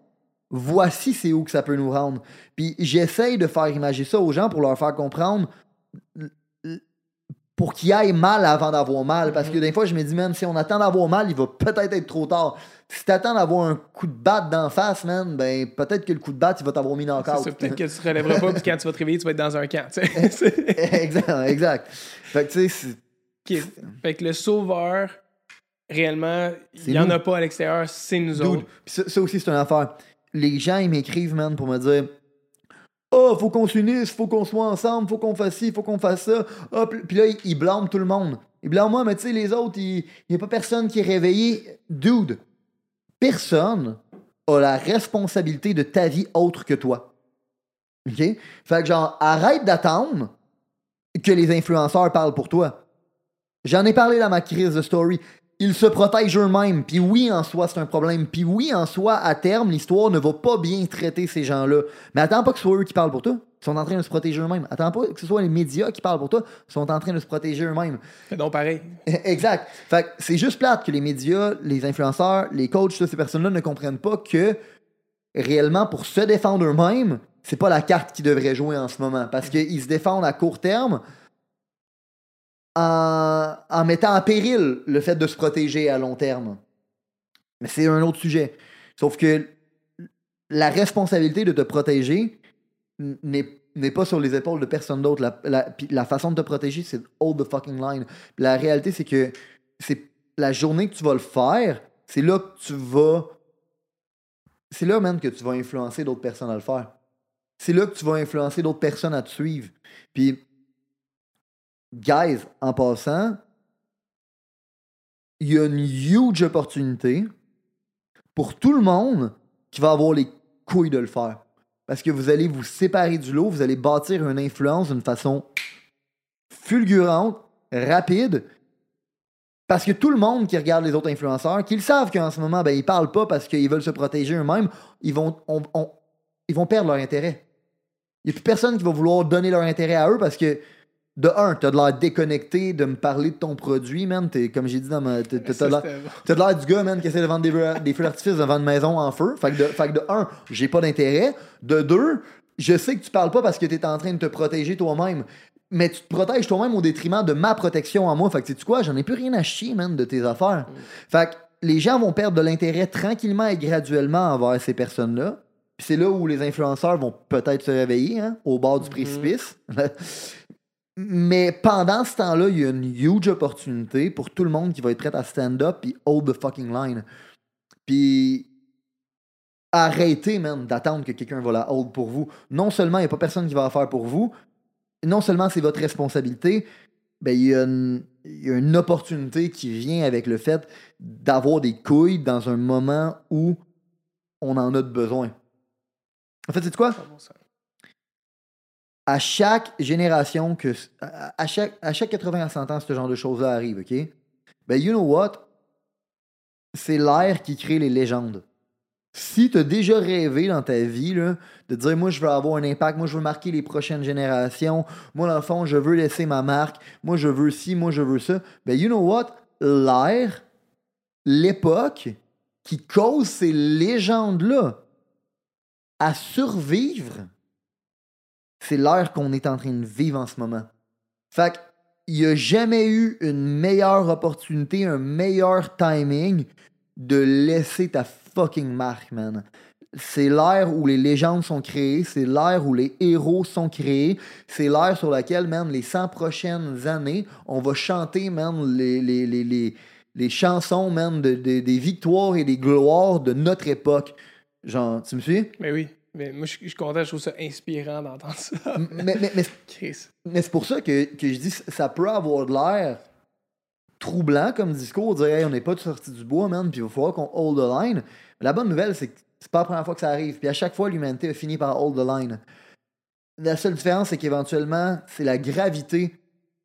S1: voici c'est où que ça peut nous rendre. Puis j'essaye de faire imager ça aux gens pour leur faire comprendre pour qu'ils aillent mal avant d'avoir mal. Parce que des fois, je me dis, man, si on attend d'avoir mal, il va peut-être être trop tard. Si t'attends d'avoir un coup de batte d'en face, man, ben peut-être que le coup de batte, il va t'avoir mis dans le
S2: ça, Peut-être que tu te relèveras pas, puis quand tu vas te réveiller, tu vas être dans un camp. *laughs*
S1: exact, exact. Fait que tu sais, c'est-
S2: Ok. Fait que le sauveur, réellement, il n'y en a pas à l'extérieur, c'est nous
S1: Dude,
S2: autres.
S1: pis ça, ça aussi, c'est une affaire. Les gens, ils m'écrivent, man, pour me dire Oh, faut qu'on s'unisse, faut qu'on soit ensemble, faut qu'on fasse ci, faut qu'on fasse ça. Ah, puis là, ils, ils blâment tout le monde. Ils blâment moi, mais tu sais, les autres, il n'y a pas personne qui est réveillé. Dude, personne a la responsabilité de ta vie autre que toi. OK? Fait que, genre, arrête d'attendre que les influenceurs parlent pour toi. J'en ai parlé dans ma crise de story. Ils se protègent eux-mêmes. Puis oui, en soi, c'est un problème. Puis oui, en soi, à terme, l'histoire ne va pas bien traiter ces gens-là. Mais attends pas que ce soit eux qui parlent pour toi. Ils sont en train de se protéger eux-mêmes. Attends pas que ce soit les médias qui parlent pour toi. Ils sont en train de se protéger eux-mêmes.
S2: C'est donc pareil. *laughs*
S1: exact. Fait que c'est juste plate que les médias, les influenceurs, les coachs, toutes ces personnes-là ne comprennent pas que réellement, pour se défendre eux-mêmes, c'est pas la carte qu'ils devraient jouer en ce moment. Parce qu'ils se défendent à court terme en, mettant en péril le fait de se protéger à long terme. Mais c'est un autre sujet. Sauf que la responsabilité de te protéger n'est pas sur les épaules de personne d'autre. La, la- la façon de te protéger, c'est hold the fucking line. La réalité, c'est que c'est la journée que tu vas le faire, c'est là que tu vas. C'est là, même que tu vas influencer d'autres personnes à le faire. C'est là que tu vas influencer d'autres personnes à te suivre. Puis, guys, en passant, il y a une huge opportunité pour tout le monde qui va avoir les couilles de le faire. Parce que vous allez vous séparer du lot, vous allez bâtir une influence d'une façon fulgurante, rapide. Parce que tout le monde qui regarde les autres influenceurs, qu'ils savent qu'en ce moment, ben, ils parlent pas parce qu'ils veulent se protéger eux-mêmes, ils vont, on- on- ils vont perdre leur intérêt. Il n'y a plus personne qui va vouloir donner leur intérêt à eux parce que, de un, t'as de l'air déconnecté de me parler de ton produit, man. T'es- comme j'ai dit dans ma. t'as- de l'air du gars, man, qui essaie de vendre des, des feux d'artifice devant une maison en feu. Fait que, de, fait que de un, j'ai pas d'intérêt. De deux, je sais que tu parles pas parce que t'es en train de te protéger toi-même. Mais tu te protèges toi-même au détriment de ma protection à moi. Fait que sais-tu quoi? J'en ai plus rien à chier, man, de tes affaires. Fait que les gens vont perdre de l'intérêt tranquillement et graduellement envers ces personnes-là. Puis c'est là où les influenceurs vont peut-être se réveiller, hein, au bord du précipice. *laughs* Mais pendant ce temps-là, il y a une huge opportunité pour tout le monde qui va être prêt à stand up puis hold the fucking line. Puis arrêtez, man, d'attendre que quelqu'un va la hold pour vous. Non seulement il n'y a pas personne qui va la faire pour vous, non seulement c'est votre responsabilité, ben il y, a une- il y a une opportunité qui vient avec le fait d'avoir des couilles dans un moment où on en a de besoin. En fait, c'est quoi? À chaque génération, que, à, à chaque, à chaque 80 à 100 ans, ce genre de choses-là arrive, OK? Ben, you know what? C'est l'air qui crée les légendes. Si tu as déjà rêvé dans ta vie là, de dire, moi, je veux avoir un impact, moi, je veux marquer les prochaines générations, moi, dans le fond, je veux laisser ma marque, moi, je veux ci, moi, je veux ça, ben, you know what? L'air l'époque qui cause ces légendes-là à survivre, c'est l'ère qu'on est en train de vivre en ce moment. Fait qu'il n'y a jamais eu une meilleure opportunité, un meilleur timing de laisser ta fucking marque, man. C'est l'ère où les légendes sont créées, c'est l'ère où les héros sont créés, c'est l'ère sur laquelle, man, les 100 prochaines années, on va chanter, man, les, les, les, les, les chansons, man, de, de- des victoires et des gloires de notre époque. Genre, tu me suis?
S2: Mais oui. Mais moi, je je suis content, je trouve ça inspirant d'entendre ça.
S1: mais, mais. *laughs* Mais c'est pour ça que, que je dis ça peut avoir de l'air troublant comme discours, dire hey, on n'est pas sorti du bois, man, puis il va falloir qu'on hold the line. Mais la bonne nouvelle, c'est que c'est pas la première fois que ça arrive. Puis à chaque fois, l'humanité a fini par hold the line. La seule différence, c'est qu'éventuellement, c'est la gravité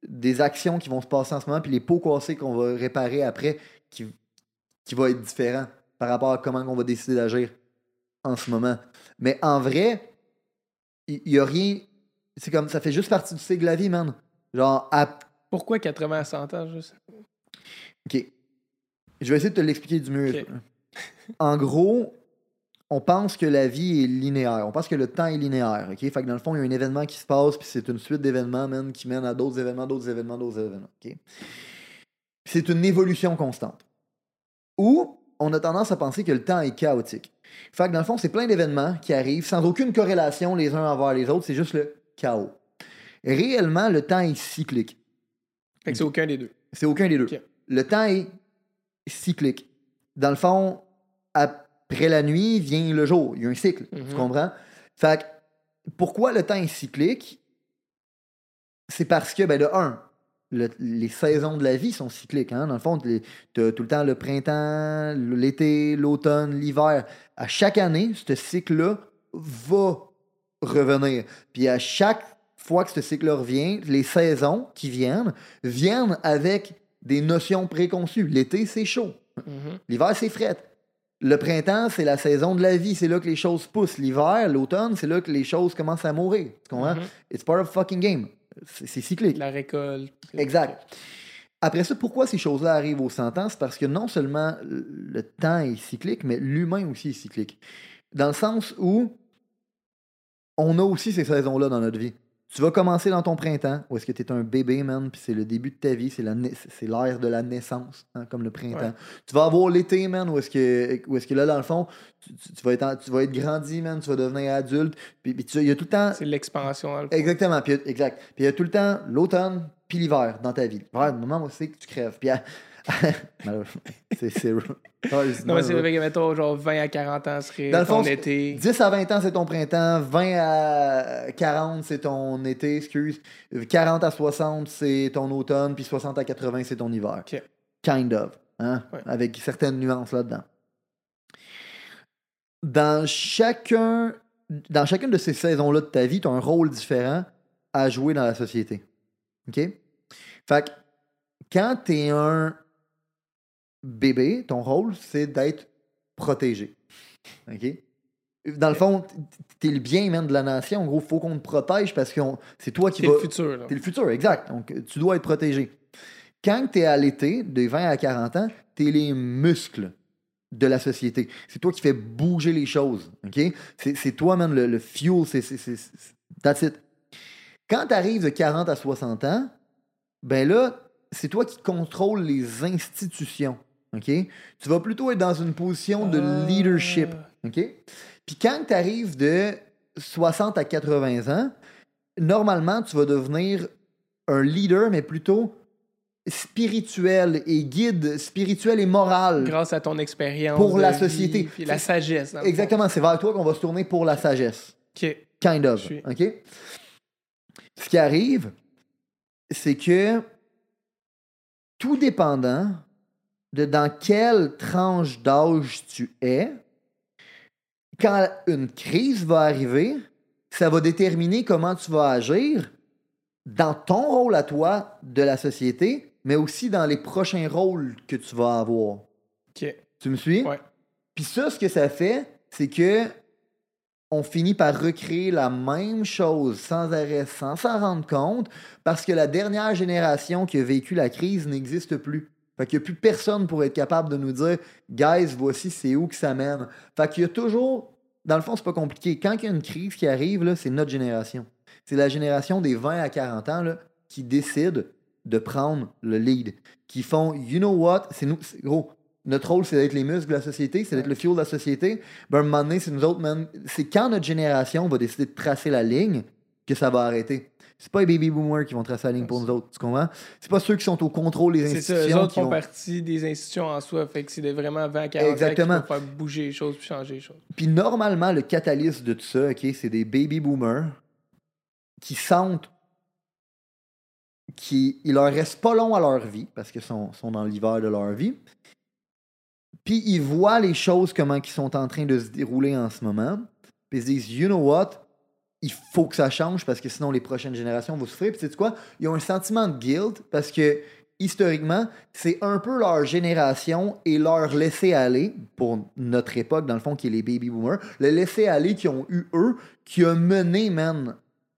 S1: des actions qui vont se passer en ce moment, puis les pots cassés qu'on va réparer après, qui, qui va être différent par rapport à comment on va décider d'agir en ce moment. Mais en vrai, il n'y a rien. C'est comme ça fait juste partie du cycle de la vie, man. Genre, à-
S2: Pourquoi 80 à 100 ans, juste?
S1: OK. Je vais essayer de te l'expliquer du mieux. *laughs* En gros, on pense que la vie est linéaire. On pense que le temps est linéaire. OK? Fait que dans le fond, il y a un événement qui se passe, puis c'est une suite d'événements, man, qui mène à d'autres événements, d'autres événements, d'autres événements. OK? C'est une évolution constante. Ou on a tendance à penser que le temps est chaotique. Fait que dans le fond, c'est plein d'événements qui arrivent sans aucune corrélation les uns envers les autres. C'est juste le chaos. Réellement, le temps est cyclique.
S2: Fait que c'est aucun des deux.
S1: C'est aucun des deux. Le temps est cyclique. Dans le fond, après la nuit vient le jour. Il y a un cycle. Tu
S2: Mhm.
S1: comprends? Fait que, pourquoi le temps est cyclique? C'est parce que, ben, de un, le- les saisons de la vie sont cycliques. Hein? Dans le fond, tu as tout le temps le printemps, l'été, l'automne, l'hiver. À chaque année, ce cycle-là va revenir. Puis à chaque fois que ce cycle revient, les saisons qui viennent viennent avec des notions préconçues. L'été, c'est chaud.
S2: Mhm.
S1: L'hiver, c'est fret. Le printemps, c'est la saison de la vie. C'est là que les choses poussent. L'hiver, l'automne, c'est là que les choses commencent à mourir. Tu comprends?
S2: Mhm.
S1: It's part of fucking game. C'est cyclique.
S2: La récolte.
S1: Exact. Après ça, pourquoi ces choses-là arrivent aux 100 ans? C'est parce que non seulement le temps est cyclique, mais l'humain aussi est cyclique. Dans le sens où on a aussi ces saisons-là dans notre vie. Tu vas commencer dans ton printemps, où est-ce que tu es un bébé, man, puis c'est le début de ta vie, c'est l'ère de la naissance, hein, comme le printemps.
S2: Ouais.
S1: Tu vas avoir l'été, man, où est-ce que, où que là, dans le fond, tu, tu- tu vas, être tu vas être grandi, man, tu vas devenir adulte, puis, il y a tout le temps
S2: C'est l'expansion dans le fond.
S1: Exactement. Puis, exact. Puis il y a tout le temps l'automne puis l'hiver dans ta vie. L'hiver, le moment où c'est que tu crèves. Puis, à- *laughs* c'est *laughs* c'est
S2: Non, mais c'est vrai que, mettons, genre 20 à 40 ans serait
S1: Dans le fond,
S2: ton été.
S1: 10 à 20 ans, c'est ton printemps. 20 à 40, c'est ton été, excuse. 40 à 60, c'est ton automne. Puis 60 à 80, c'est ton hiver. Kind of. Hein?
S2: Ouais.
S1: Avec certaines nuances là-dedans. Dans chacun, dans chacune de ces saisons-là de ta vie, tu as un rôle différent à jouer dans la société. OK? Fait que quand tu es un bébé, ton rôle, c'est d'être protégé. OK? Dans le fond, t'es le bien même de la nation. En gros, faut qu'on te protège parce que c'est toi qui
S2: C'est
S1: vas.
S2: le futur. là.
S1: T'es le futur, exact. Donc, euh, tu dois être protégé. Quand tu es à l'été, de 20 à 40 ans, tu es les muscles de la société. C'est toi qui fais bouger les choses. OK? C'est toi, même, le, le fuel. C'est. That's it. Quand tu arrives de 40 à 60 ans, ben là, c'est toi qui contrôles les institutions. OK? Tu vas plutôt être dans une position de
S2: Ah.
S1: leadership. OK? Puis quand tu arrives de 60 à 80 ans, normalement, tu vas devenir un leader, mais plutôt spirituel et guide spirituel et moral.
S2: Grâce à ton expérience.
S1: Pour la
S2: vie,
S1: société.
S2: Puis la sagesse.
S1: Exactement, c'est vers toi qu'on va se tourner pour la sagesse.
S2: Ok.
S1: Kind of.
S2: Suis-
S1: OK? Ce qui arrive, c'est que tout dépendant de dans quelle tranche d'âge tu es, quand une crise va arriver, ça va déterminer comment tu vas agir dans ton rôle à toi de la société, mais aussi dans les prochains rôles que tu vas avoir.
S2: Ok.
S1: Tu me suis?
S2: Ouais.
S1: Puis ça, ce que ça fait, c'est que on finit par recréer la même chose sans arrêt, sans s'en rendre compte, parce que la dernière génération qui a vécu la crise n'existe plus. Fait qu'il n'y a plus personne pour être capable de nous dire, guys, voici c'est où que ça mène. Fait qu'il y a toujours, dans le fond, c'est pas compliqué. Quand il y a une crise qui arrive, c'est notre génération. C'est la génération des 20 à 40 ans là, qui décide de prendre le lead. Qui font, you know what, c'est nous, gros, notre rôle, c'est d'être les muscles de la société, c'est d'être le fuel de la société. Ben, c'est nous autres, man. C'est quand notre génération va décider de tracer la ligne que ça va arrêter. C'est pas les baby boomers qui vont tracer la ligne pour nous autres, tu comprends? C'est pas ceux qui sont au contrôle des
S2: C'est ça,
S1: institutions.
S2: eux autres
S1: qui
S2: font partie des institutions en soi. Fait que c'est vraiment 20 à 40
S1: Exactement.
S2: qui faire bouger les choses puis changer les choses.
S1: Puis normalement, le catalyste de tout ça, OK, c'est des baby boomers qui sentent qu'il il leur reste pas long à leur vie, parce qu'ils sont, sont dans l'hiver de leur vie. Puis ils voient les choses, comment ils sont en train de se dérouler en ce moment. Puis ils se disent, you know what? Il faut que ça change parce que sinon les prochaines générations vont souffrir. Puis tu quoi? Ils ont un sentiment de guilt parce que historiquement, c'est un peu leur génération et leur laisser aller, pour notre époque, dans le fond, qui est les baby boomers, le laisser aller qu'ils ont eu eux, qui a mené, man,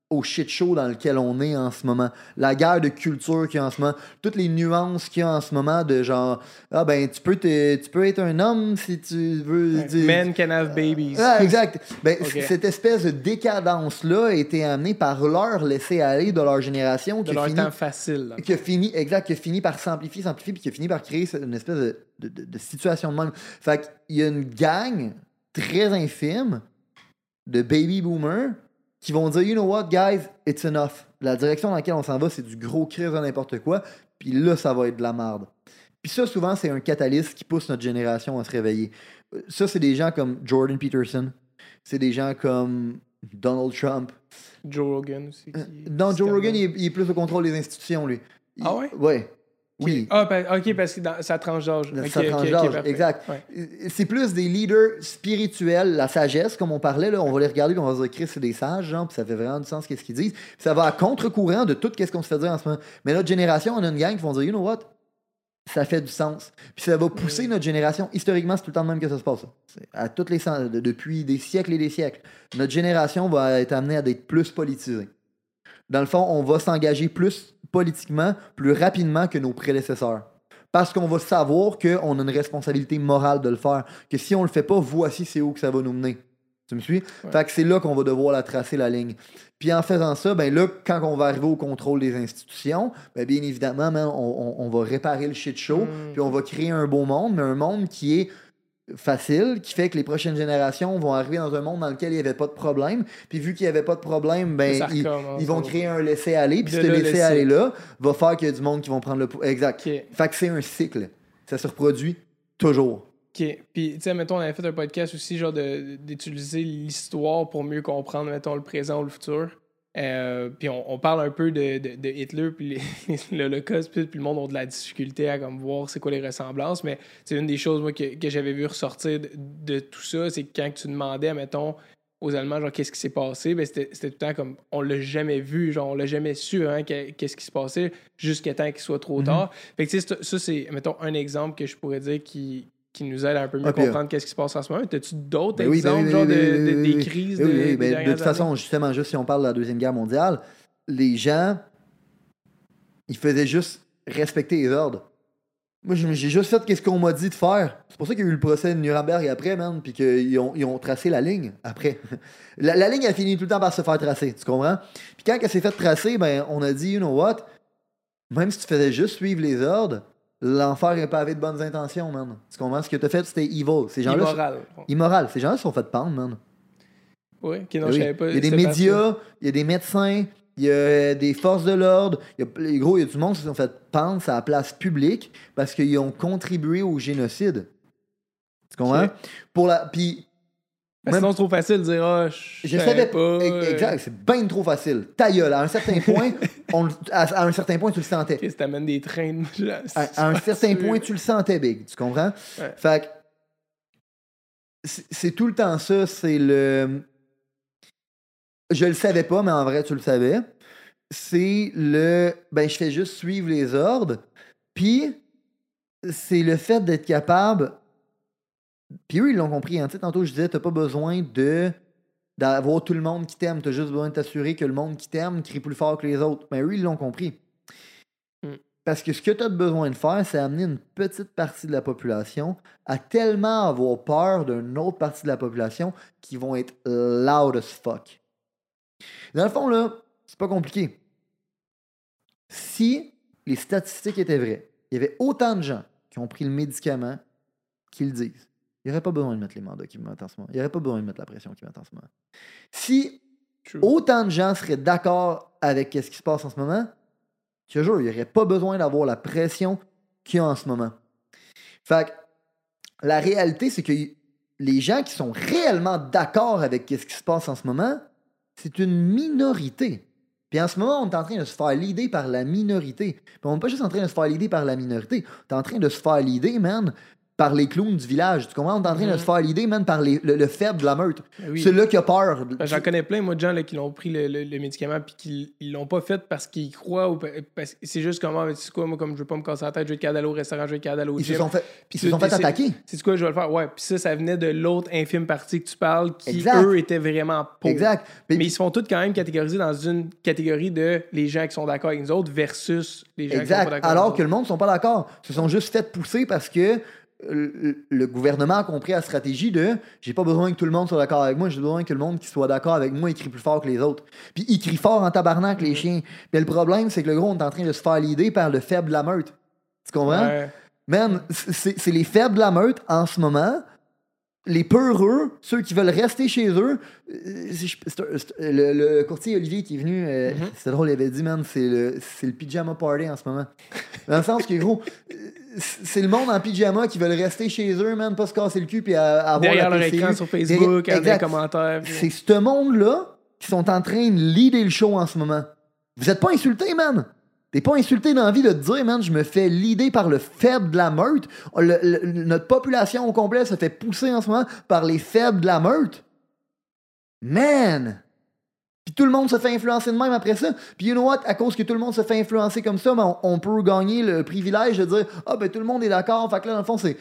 S1: au shit show dans lequel on est en ce moment. La guerre de culture qu'il y a en ce moment, toutes les nuances qu'il y a en ce moment de genre, ah ben, tu peux, te- tu peux être un homme si tu veux. tu-
S2: Men can have babies.
S1: ah, exact. Ben, Cette espèce de décadence-là a été amenée par leur laisser aller de leur génération
S2: de
S1: qui
S2: leur
S1: fini
S2: temps facile. là.
S1: qui a fini, exact, qui a fini par s'amplifier, s'amplifier, puis qui a fini par créer une espèce de, de- de- de situation de même. Fait qu'il y a une gang très infime de baby boomers qui vont dire, you know what, guys, it's enough. La direction dans laquelle on s'en va, c'est du gros crise de n'importe quoi, puis là, ça va être de la merde. Puis ça, souvent, c'est un catalyste qui pousse notre génération à se réveiller. Euh, Ça, c'est des gens comme Jordan Peterson. C'est des gens comme Donald Trump.
S2: Joe Rogan aussi. qui-
S1: Non, Joe Rogan, il est, il est plus au contrôle des institutions, lui. Il-
S2: Ah ouais?
S1: Ouais. Oui.
S2: Ah, pa- ok, parce que dans sa tranche d'âge.
S1: Dans
S2: Ok,
S1: sa
S2: ok,
S1: tranche
S2: ok,
S1: d'âge,
S2: parfait.
S1: exact.
S2: Ouais.
S1: C'est plus des leaders spirituels, la sagesse, comme on parlait, là, on va les regarder puis on va se dire, Chris, c'est des sages, genre, puis ça fait vraiment du sens qu'est-ce qu'ils disent. Puis ça va à contre-courant de tout ce qu'on se fait dire en ce moment. Mais notre génération, on a une gang qui vont dire, you know what? Ça fait du sens. Puis ça va pousser notre génération. Historiquement, c'est tout le temps de même que ça se passe. À toutes les depuis des siècles et des siècles. Notre génération va être amenée à être plus politisée. Dans le fond, on va s'engager plus politiquement, plus rapidement que nos prédécesseurs. Parce qu'on va savoir qu'on a une responsabilité morale de le faire. Que si on le fait pas, voici c'est où que ça va nous mener. Tu me suis? Fait que c'est là qu'on va devoir la tracer la ligne. Puis en faisant ça, ben là, quand on va arriver au contrôle des institutions, ben bien évidemment, man, on, on- on va réparer le shit show,
S2: Mm.
S1: puis on va créer un beau monde, mais un monde qui est facile, qui fait que les prochaines générations vont arriver dans un monde dans lequel il n'y avait pas de problème. Puis vu qu'il n'y avait pas de problème, ben ils, vont créer un laisser-aller, puis
S2: De
S1: ce
S2: là,
S1: laisser-aller-là va faire qu'il y a du monde qui vont prendre le. Exact.
S2: Ok.
S1: Fait que c'est un cycle. Ça se reproduit toujours.
S2: OK. Puis, tu sais, mettons, on avait fait un podcast aussi, genre, de- d'utiliser l'histoire pour mieux comprendre, mettons, le présent ou le futur. Euh, puis on, on parle un peu de, de- de Hitler, puis *laughs* l'Holocauste, puis, le monde a de la difficulté à comme, voir c'est quoi les ressemblances. Mais c'est une des choses, moi, que, que j'avais vu ressortir de, de tout ça, c'est que quand tu demandais, mettons, aux Allemands, genre, qu'est-ce qui s'est passé, ben, c'était tout le temps comme, on l'a jamais vu, genre, on l'a jamais su, hein, que- qu'est-ce qui se passait, jusqu'à temps qu'il soit trop
S1: Mhm.
S2: tard. Fait que, tu sais, c'est- ça, c'est, mettons, un exemple que je pourrais dire qui, qui nous aide à un peu mieux
S1: Ah, puis,
S2: comprendre qu'est-ce qui se passe en ce moment. T'as-tu d'autres exemples, genre, de, des crises de,
S1: ben, de toute façon, justement, juste si on parle de la Deuxième Guerre mondiale, les gens, ils faisaient juste respecter les ordres. Moi, j'ai j'ai juste fait ce qu'on m'a dit de faire. C'est pour ça qu'il y a eu le procès de Nuremberg après, man, puis qu'ils ont, ils ont tracé la ligne après. *laughs* La, la ligne a fini tout le temps par se faire tracer, tu comprends? Puis quand elle s'est fait tracer, ben, on a dit, you know what? Même si tu faisais juste suivre les ordres, l'enfer est pavé de bonnes intentions, man. Tu comprends? Ce que t'as fait, c'était evil. Ces gens-là. sont-
S2: Immoral.
S1: Immoral. Ces gens-là se sont fait pendre, man.
S2: Oui, savais pas.
S1: Il y a des médias, il y a des médecins, il y a des forces de l'ordre. Gros, il y a du monde qui se sont fait pendre à la place publique parce qu'ils ont contribué au génocide. Tu comprends?
S2: Ok.
S1: Pour la, puis,
S2: Mais Sinon, c'est trop facile de dire, ah, je,
S1: je
S2: savais pas.
S1: pas.
S2: euh,
S1: Exact, c'est bien trop facile. Ta gueule, à un certain *laughs* point, on à, à un certain point, tu le sentais.
S2: Qu'est-ce que t'amènes des trains de...
S1: À, à un *laughs* certain point, tu le sentais, Big. Tu comprends?
S2: Ouais.
S1: Fait que c'est c'est tout le temps ça. C'est le. Je le savais pas, mais en vrai, tu le savais. C'est le. Ben, je fais juste suivre les ordres. Puis, c'est le fait d'être capable. Puis eux, ils l'ont compris. Hein. Tantôt, je disais, t'as pas besoin de d'avoir tout le monde qui t'aime. T'as juste besoin de t'assurer que le monde qui t'aime crie plus fort que les autres. Mais eux, ils l'ont compris.
S2: Mm.
S1: Parce que ce que tu as besoin de faire, c'est amener une petite partie de la population à tellement avoir peur d'une autre partie de la population qui vont être loud as fuck. Dans le fond, là, c'est pas compliqué. Si les statistiques étaient vraies, il y avait autant de gens qui ont pris le médicament qui le disent. Il n'y aurait pas besoin de mettre les mandats qui mettent en ce moment. Il n'y aurait pas besoin de mettre la pression qui mettent en ce moment. Si
S2: True.
S1: autant de gens seraient d'accord avec ce qui se passe en ce moment, je jure, il n'y aurait pas besoin d'avoir la pression qu'il y a en ce moment. Fait que la réalité, c'est que les gens qui sont réellement d'accord avec ce qui se passe en ce moment, c'est une minorité. Puis en ce moment, on est en train de se faire l'idée par la minorité. Puis on n'est pas juste en train de se faire l'idée par la minorité. On est en train de se faire l'idée, man, par les clowns du village. Tu comprends? On est en train de se faire l'idée, man, par les- le, le faible de la meute.
S2: Ben oui.
S1: C'est là qui a peur.
S2: Ben, J'en connais plein, moi, de gens là, qui l'ont pris le, le- le médicament puis qui ils l'ont pas fait parce qu'ils croient ou parce c'est juste comment, tu sais quoi, moi, comme je veux pas me casser la tête, je vais être au restaurant, je vais être au
S1: Ils se
S2: gym.
S1: sont fait, ils se sont fait
S2: c'est-
S1: attaquer.
S2: C'est quoi, je vais le faire. Ouais, puis ça, ça venait de l'autre infime partie que tu parles qui,
S1: Exact.
S2: eux, étaient vraiment pour.
S1: Exact.
S2: Mais ils se font tous quand même catégoriser dans une catégorie de les gens qui sont d'accord avec nous autres versus les gens qui sont
S1: Exact.
S2: pas d'accord
S1: Alors que le monde ne sont pas d'accord. Ils se sont juste fait pousser parce que le gouvernement a compris la stratégie de j'ai pas besoin que tout le monde soit d'accord avec moi, j'ai besoin que le monde qui soit d'accord avec moi écrit plus fort que les autres. Puis ils crient fort en tabarnak, les chiens. Puis le problème, c'est que le gros, on est en train de se faire l'idée par le faible de la meute. Tu comprends?
S2: Ouais.
S1: Man, c'est les faibles de la meute en ce moment. Les peureux, ceux qui veulent rester chez eux. euh, c'est- c'est c'est- le, le courtier Olivier qui est venu, euh,
S2: Mhm.
S1: c'était drôle, il avait dit, man, c'est le, c'est le pyjama party en ce moment. Dans le sens que, gros, euh, c'est le monde en pyjama qui veulent rester chez eux, man, pas se casser le cul puis à- avoir
S2: Derrière
S1: la
S2: leur écran sur Facebook, avec des commentaires.
S1: C'est ce monde-là qui sont en train de leader le show en ce moment. Vous êtes pas insultés, man. T'es pas insulté dans la vie de te dire, man, je me fais leader par le faible de la meute. Le- notre population au complet se fait pousser en ce moment par les faibles de la meute. Man! Puis tout le monde se fait influencer de même après ça. Puis you know what? À cause que tout le monde se fait influencer comme ça, ben, on, peut gagner le privilège de dire Ah ben tout le monde est d'accord. Fait que là, dans le fond, c'est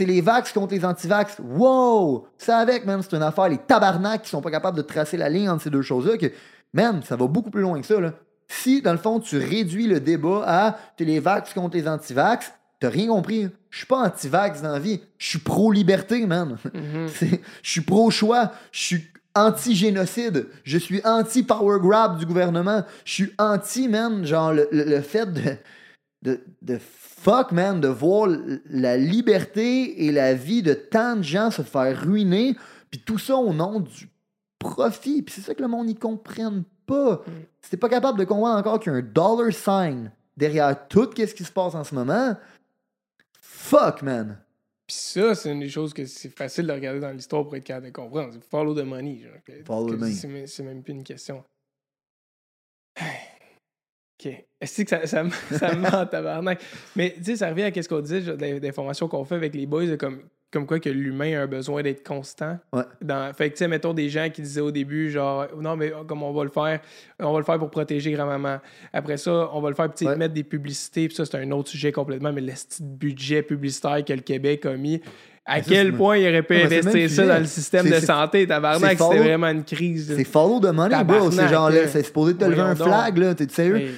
S1: les vax contre les anti-vax. Wow! Ça avec, man, c'est une affaire. Les tabarnaks qui sont pas capables de tracer la ligne entre ces deux choses-là. Que, man, ça va beaucoup plus loin que ça. Là. Si, dans le fond, tu réduis le débat à t'es les vax contre les anti-vax, t'as rien compris. Je suis pas anti-vax dans la vie. Je suis pro-liberté, man.
S2: Mhm. *laughs*
S1: Je suis pro-choix. Je suis anti-génocide. Je suis anti-power grab du gouvernement. Je suis anti, man, genre le, le- le fait de, de, de fuck, man, de voir la liberté et la vie de tant de gens se faire ruiner. Puis tout ça au nom du profit. Puis c'est ça que le monde n'y comprenne pas. Si t'es pas capable de comprendre encore qu'il y a un dollar sign derrière tout ce qui se passe en ce moment, fuck, man.
S2: Puis ça, c'est une des choses que c'est facile de regarder dans l'histoire pour être capable de comprendre. C'est follow the money. Genre, que-
S1: Follow
S2: que
S1: the money.
S2: C'est même- plus une question. *sighs* OK. Est-ce que ça, ça, me- *laughs* ça me ment, tabarnak? Mais tu sais, ça revient à ce qu'on disait, genre, des, des formations qu'on fait avec les boys, de comme, comme quoi que l'humain a un besoin d'être constant.
S1: Ouais.
S2: Dans, fait que, tu sais, mettons des gens qui disaient au début, genre, non, mais comme on va le faire, on va le faire pour protéger grand-maman. Après ça, on va le faire, puis
S1: Ouais.
S2: mettre des publicités, puis ça, c'est un autre sujet complètement, mais le petit budget publicitaire que le Québec a mis, à
S1: ça,
S2: quel point il aurait pu investir ça dans le système de santé, tabarnak, c'était vraiment une crise.
S1: C'est follow the money, bro. C'est
S2: Tabarnak,
S1: genre, là,
S2: là.
S1: c'est supposé te lever un flag, là. T'es sérieux?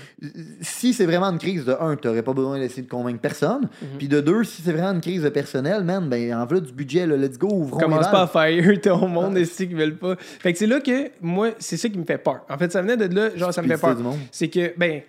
S1: Si c'est vraiment une crise de un, t'aurais pas besoin d'essayer de convaincre personne.
S2: Mhm.
S1: Puis de deux, si c'est vraiment une crise de personnel, man, ben en voilà du budget, là, let's go, ouvrons
S2: Commence pas à fire *laughs* ton monde ici qui veulent pas? Fait que c'est là que moi, c'est ça qui me fait peur. En fait, ça venait de là, genre ça me fait peur. C'est que, ben,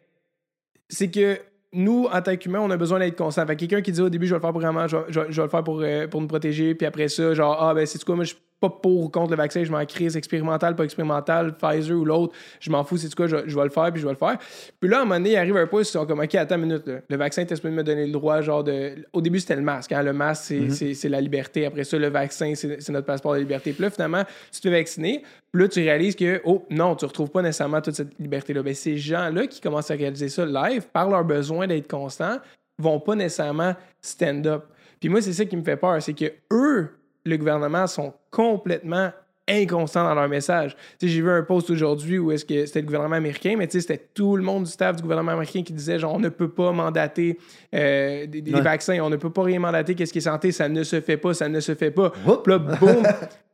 S2: c'est que nous, en tant qu'humains, on a besoin d'être constant. Fait que quelqu'un qui dit au début, je vais le faire pour vraiment, je je vais- le faire pour, euh, pour nous protéger, puis après ça, genre, ah, ben, c'est quoi, moi, je pas pour ou contre le vaccin, je m'en crise, expérimental, pas expérimental, Pfizer ou l'autre, je m'en fous, c'est quoi, je, je vais le faire, puis je vais le faire. Puis là, à un moment donné, il arrive un point, ils sont comme, OK, attends une minute, là. le vaccin, t'es supposé me donner le droit, genre, de. Au début, c'était le masque, hein? le masque, c'est
S1: Mhm.
S2: c'est la liberté. Après ça, le vaccin, c'est notre passeport de liberté. Puis là, finalement, tu te fais vacciner, puis là, tu réalises que, oh, non, tu retrouves pas nécessairement toute cette liberté-là. Ben, ces gens-là qui commencent à réaliser ça live, par leur besoin d'être constant, vont pas nécessairement stand up. Puis moi, c'est ça qui me fait peur, c'est que eux, le gouvernement, sont complètement inconstants dans leur message. J'ai vu un post aujourd'hui où est-ce que c'était le gouvernement américain, mais c'était tout le monde du staff du gouvernement américain qui disait genre on ne peut pas mandater euh, des, des
S1: Ouais.
S2: vaccins, on ne peut pas rien mandater, qu'est-ce qui est santé, ça ne se fait pas, ça ne se fait pas.
S1: Oups.
S2: Là, boum, *laughs*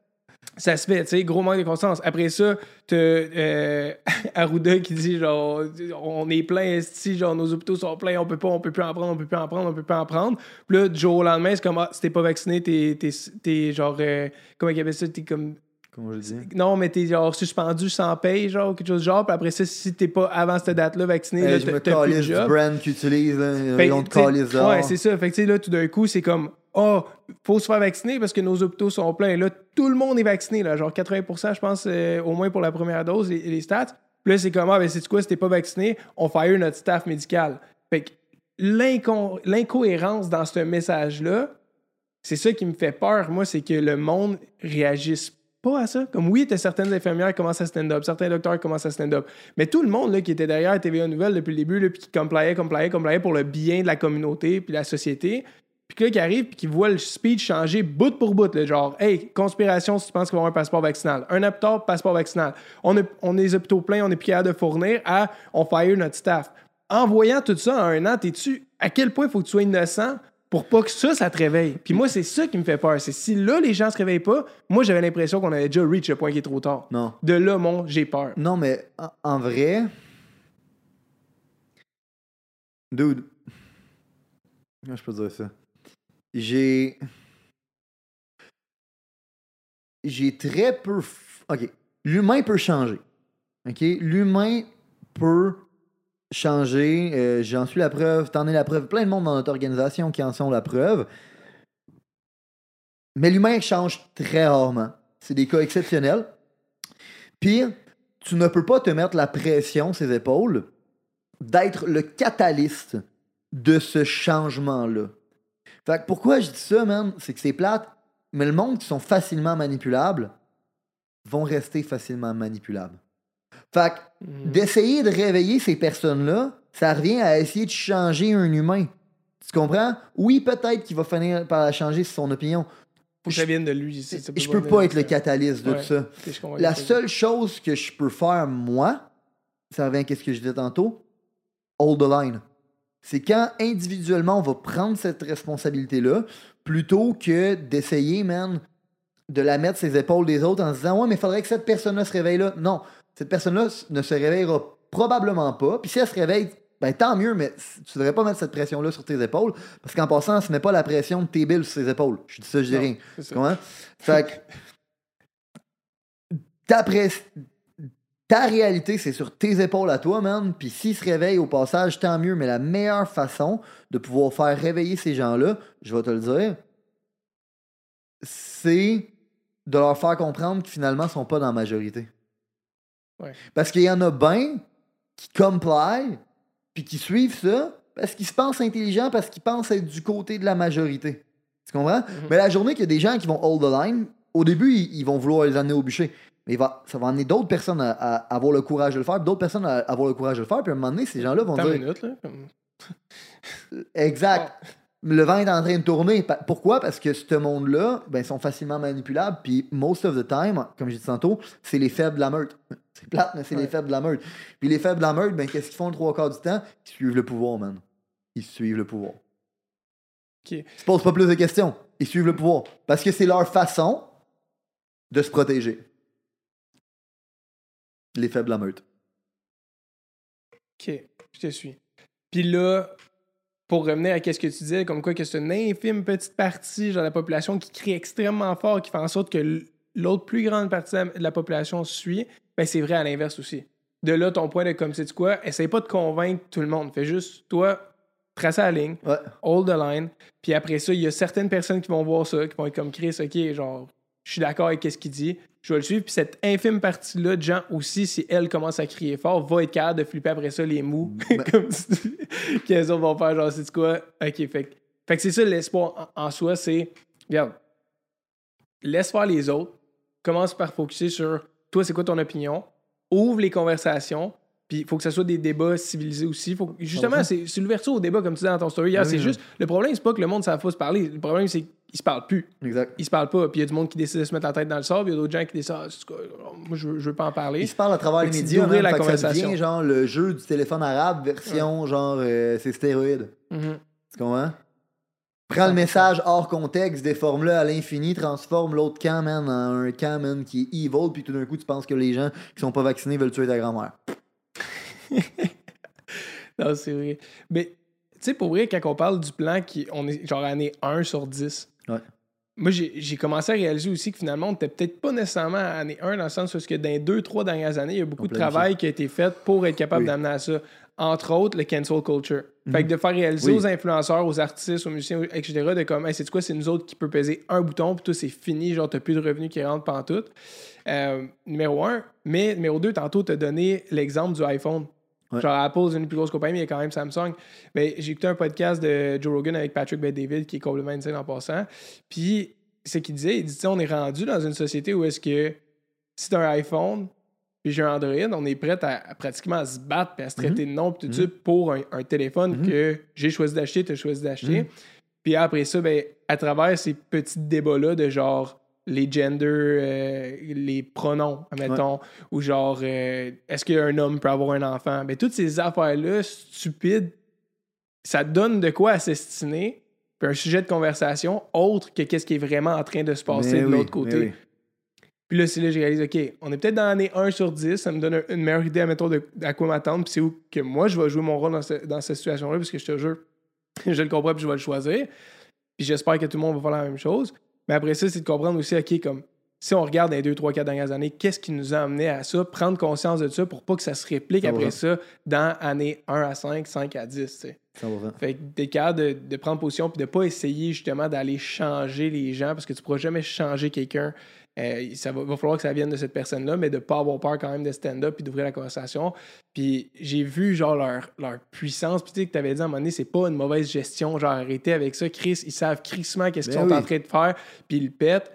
S2: ça se fait, tu sais, gros manque de conscience. Après ça, t'as euh, *laughs* Arruda qui dit, genre, on est plein, esti, genre, nos hôpitaux sont pleins, on peut pas, on peut plus en prendre, on peut plus en prendre, on peut plus en prendre. Puis là, du jour au lendemain, c'est comme, ah, si t'es pas vacciné, t'es, t'es, t'es genre, euh, comment il appelle ça, t'es comme,
S1: Comment je le dis?
S2: non, mais t'es genre suspendu sans paye, genre, quelque chose du genre. Puis après ça, si t'es pas avant cette date-là vacciné, là,
S1: je me
S2: t'as plus de
S1: calisse du
S2: job.
S1: brand qu'ils utilisent. Là. Ils
S2: que,
S1: ont.
S2: Ouais, c'est ça. Fait que, tu sais, là, tout d'un coup, c'est comme, oh, faut se faire vacciner parce que nos hôpitaux sont pleins. Là, tout le monde est vacciné, là, genre 80 je pense, euh, au moins pour la première dose, les, les stats. Puis là, c'est comme, ah, ben, c'est quoi, si t'es pas vacciné, on fire notre staff médical. Fait que l'inco- l'incohérence dans ce message-là, c'est ça qui me fait peur, moi, c'est que le monde réagisse pas à ça. Comme oui, t'as certaines infirmières qui commencent à stand-up, certains docteurs commencent à stand-up. Mais tout le monde là, qui était derrière TVA Nouvelle depuis le début, là, puis qui compliait, compliait, compliait pour le bien de la communauté puis la société, puis que là, qui arrive puis qui voit le speech changer bout pour bout, là, genre, hey, conspiration si tu penses qu'il va avoir un passeport vaccinal. Un hôpital, passeport vaccinal. On, a, on est les hôpitaux pleins, on est plus capable de fournir à on fire notre staff. En voyant tout ça en un an, t'es-tu à quel point il faut que tu sois innocent pour pas que ça, ça te réveille? Puis moi, c'est ça qui me fait peur. C'est si là, les gens se réveillent pas, moi, j'avais l'impression qu'on avait déjà reach le point qui est trop tard.
S1: Non.
S2: De là, mon, j'ai peur.
S1: Non, mais en, en vrai. Dude. Comment je peux dire ça? J'ai. J'ai très peu. Ok. L'humain peut changer. Ok? L'humain peut changer. Euh, J'en suis la preuve. T'en es la preuve. Plein de monde dans notre organisation qui en sont la preuve. Mais l'humain change très rarement. C'est des cas exceptionnels. Pire, tu ne peux pas te mettre la pression, ses épaules, d'être le catalyste de ce changement-là. Fait que pourquoi je dis ça, man? C'est que c'est plate, mais le monde qui sont facilement manipulables vont rester facilement manipulables. Fait que
S2: Mhm.
S1: d'essayer de réveiller ces personnes-là, ça revient à essayer de changer un humain. Tu comprends? Oui, peut-être qu'il va finir par changer son opinion.
S2: Faut que ça vienne de lui. ça
S1: Je peux pas être le
S2: ça.
S1: catalyste de
S2: Ouais.
S1: tout ça. La seule chose que je peux faire, moi, ça revient à ce que je disais tantôt, hold the line. C'est quand individuellement on va prendre cette responsabilité-là, plutôt que d'essayer, man, de la mettre sur les épaules des autres en se disant Ouais, mais il faudrait que cette personne-là se réveille là. Non, cette personne-là ne se réveillera probablement pas. Puis si elle se réveille, ben tant mieux, mais tu devrais pas mettre cette pression-là sur tes épaules. Parce qu'en passant, ce n'est pas la pression de tes billes sur ses épaules. Je dis ça, je dis
S2: Non,
S1: rien. Fait que ta, réalité, c'est sur tes épaules à toi, man. Puis s'ils se réveillent au passage, tant mieux. Mais la meilleure façon de pouvoir faire réveiller ces gens-là, je vais te le dire, c'est de leur faire comprendre qu'ils finalement ne sont pas dans la majorité.
S2: Ouais.
S1: Parce qu'il y en a bien qui comply, puis qui suivent ça, parce qu'ils se pensent intelligents, parce qu'ils pensent être du côté de la majorité. Tu comprends? Mais la journée qu'il y a des gens qui vont hold the line, au début, ils, ils vont vouloir les amener au bûcher. Mais il va, ça va amener d'autres personnes à, à avoir le courage de le faire, d'autres personnes à avoir le courage de le faire, puis à un moment donné, ces gens-là vont dire
S2: là. comme- *laughs*
S1: Exact. Le vent est en train de tourner. Pourquoi? Parce que ce monde-là, ben, ils sont facilement manipulables. Puis, most of the time, comme j'ai dit tantôt, c'est les faibles de la meute. *laughs* C'est plate, mais c'est les faibles de la meute. Puis, les faibles de la meute, ben, qu'est-ce qu'ils font le trois quarts du temps? Ils suivent le pouvoir, man. Ils suivent le pouvoir.
S2: Ok.
S1: Ils se posent pas plus de questions. Ils suivent le pouvoir. Parce que c'est leur façon de se protéger. Les faibles la meute.
S2: OK, je te suis. Puis là, pour revenir à ce que tu disais, comme quoi que c'est une infime petite partie genre, de la population qui crie extrêmement fort, qui fait en sorte que l'autre plus grande partie de la population suit, ben c'est vrai à l'inverse aussi. De là, ton point de comme c'est quoi, essaye pas de convaincre tout le monde. Fais juste, toi, tracer la ligne,
S1: Ouais.
S2: hold the line. Puis après ça, il y a certaines personnes qui vont voir ça, qui vont être comme Chris, OK, genre, je suis d'accord avec ce qu'il dit, je vais le suivre. Puis cette infime partie-là de gens aussi, si elle commence à crier fort, va être capable de flipper après ça les mous.
S1: Ben- *laughs*
S2: comme si qu'elles autres vont faire genre, c'est quoi? OK, fait, que- fait que c'est ça l'espoir en, en soi, c'est, regarde, laisse faire les autres, commence par focuser sur toi, c'est quoi ton opinion, ouvre les conversations, puis il faut que ce soit des débats civilisés aussi. Faut, que- justement, c'est l'ouverture au débat, comme tu disais dans ton story hier.
S1: Oui,
S2: c'est
S1: oui.
S2: juste, le problème, c'est pas que le monde ne savent pas se parler. Le problème, c'est qu'ils se parlent plus.
S1: Exact.
S2: Ils se parlent pas. Puis il y a du monde qui décide de se mettre la tête dans le sable, il y a d'autres gens qui décident, Ah, moi, je veux, je veux pas en parler.
S1: Ils se parlent à travers les médias, man.
S2: la
S1: Fait que ça
S2: conversation.
S1: devient genre le jeu du téléphone arabe version genre euh, c'est stéroïde.
S2: Mhm.
S1: Tu comprends? Prends le message hors contexte, déforme-le à l'infini, transforme l'autre camp, man, en un camp, man, qui est evil, puis tout d'un coup, tu penses que les gens qui sont pas vaccinés veulent tuer ta grand-mère. *laughs*
S2: non, c'est vrai. Mais, tu sais, pour vrai, quand on parle du plan, qui, on est genre année 1 sur 10.
S1: Ouais.
S2: Moi, j'ai commencé à réaliser aussi que finalement, on n'était peut-être pas nécessairement à année 1 dans le sens où que dans les deux, trois dernières années, il y a beaucoup de travail qui a été fait pour être capable
S1: Oui.
S2: d'amener à ça. Entre autres, le cancel culture. Fait
S1: Mhm.
S2: que de faire réaliser
S1: Oui.
S2: aux influenceurs, aux artistes, aux musiciens, etc., de comme, hey, c'est quoi, c'est nous autres qui peut peser un bouton, puis tout, c'est fini, genre, t'as plus de revenus qui rentrent pendant tout. Euh, numéro un. Mais numéro deux, tantôt, t'as donné l'exemple du iPhone.
S1: Ouais.
S2: Genre, Apple, c'est une des plus grosses compagnies, mais il y a quand même Samsung. Mais j'ai écouté un podcast de Joe Rogan avec Patrick Bet-David, qui est complètement insane en passant. Puis, ce qu'il disait, il sais, on est rendu dans une société où est-ce que si t'as un iPhone, puis j'ai un Android, on est prêt à, à pratiquement à se battre puis à se traiter de nom puis tout ça pour un, un téléphone
S1: Mhm.
S2: que j'ai choisi d'acheter, tu as choisi d'acheter.
S1: Mhm.
S2: Puis après ça, ben, à travers ces petits débats-là de genre les genders, euh, les pronoms, admettons, ou genre euh, est-ce qu'un homme peut avoir un enfant, ben, toutes ces affaires-là stupides, ça donne de quoi à s'estiner, puis un sujet de conversation autre que qu'est-ce qui est vraiment en train de se passer
S1: Mais
S2: de
S1: oui,
S2: l'autre côté.
S1: oui.
S2: Puis là, c'est là que j'ai réalisé, OK, on est peut-être dans l'année 1 sur 10, ça me donne un- une meilleure idée, admettons, de, à quoi m'attendre, puis c'est où que moi, je vais jouer mon rôle dans, ce- dans cette situation-là, parce que je te jure, *laughs* je le comprends, puis je vais le choisir. Puis j'espère que tout le monde va faire la même chose. Mais après ça, c'est de comprendre aussi, OK, comme si on regarde les 2, 3, 4 dernières années, qu'est-ce qui nous a amené à ça, prendre conscience de ça pour pas que ça se réplique après ça dans année 1 à 5, 5 à 10, tu sais.
S1: Ça va.
S2: Fait que d'être capable de, de prendre position puis de pas essayer justement d'aller changer les gens parce que tu pourras jamais changer quelqu'un. Euh, ça va, va falloir que ça vienne de cette personne-là, mais de pas avoir peur quand même de stand-up puis d'ouvrir la conversation. Puis j'ai vu genre leur, leur puissance. Puis tu sais que tu avais dit à un moment donné, c'est pas une mauvaise gestion. Genre arrêtez avec ça. Chris, ils savent crissement qu'est-ce qu'ils
S1: Ben
S2: sont
S1: oui.
S2: en train de faire. Puis ils le pètent.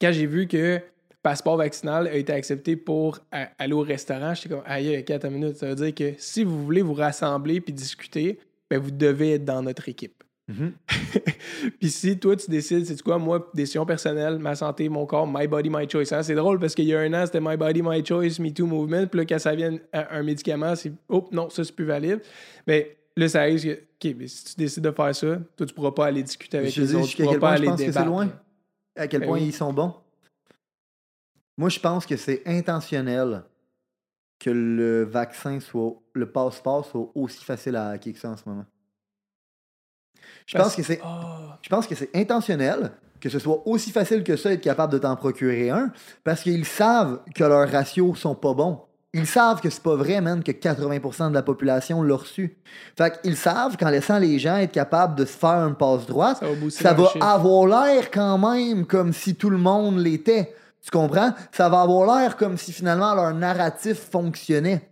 S2: Quand j'ai vu que passeport vaccinal a été accepté pour aller au restaurant, j'étais comme, aïe, 4 minutes. Ça veut dire que si vous voulez vous rassembler puis discuter, ben vous devez être dans notre équipe.
S1: Mhm. *laughs*
S2: Puis si toi, tu décides, c'est quoi, moi, décision personnelle, ma santé, mon corps, my body, my choice. hein. C'est drôle parce qu'il y a un an, c'était my body, my choice, me too movement. Puis là, quand ça vient à un médicament, c'est, oh non, ça, c'est plus valide. Mais là, ça arrive que, OK, mais si tu décides de faire ça, toi, tu pourras pas aller discuter avec
S1: Je
S2: les
S1: dis
S2: autres. Tu pourras pas aller
S1: pense que c'est
S2: débattre.
S1: loin. À quel
S2: Ben
S1: point
S2: oui.
S1: ils sont bons. Moi, je pense que c'est intentionnel que le vaccin soit, le passeport soit aussi facile à hacker que ça en ce moment. Je
S2: Parce-
S1: pense que c'est
S2: Ah,
S1: je pense que c'est intentionnel que ce soit aussi facile que ça être capable de t'en procurer un parce qu'ils savent que leurs ratios sont pas bons. Ils savent que c'est pas vrai, man, que 80% de la population l'a reçu. Fait qu'ils savent qu'en laissant les gens être capables de se faire une passe droite,
S2: ça va
S1: ça avoir l'air quand même comme si tout le monde l'était. Tu comprends? Ça va avoir l'air comme si finalement leur narratif fonctionnait.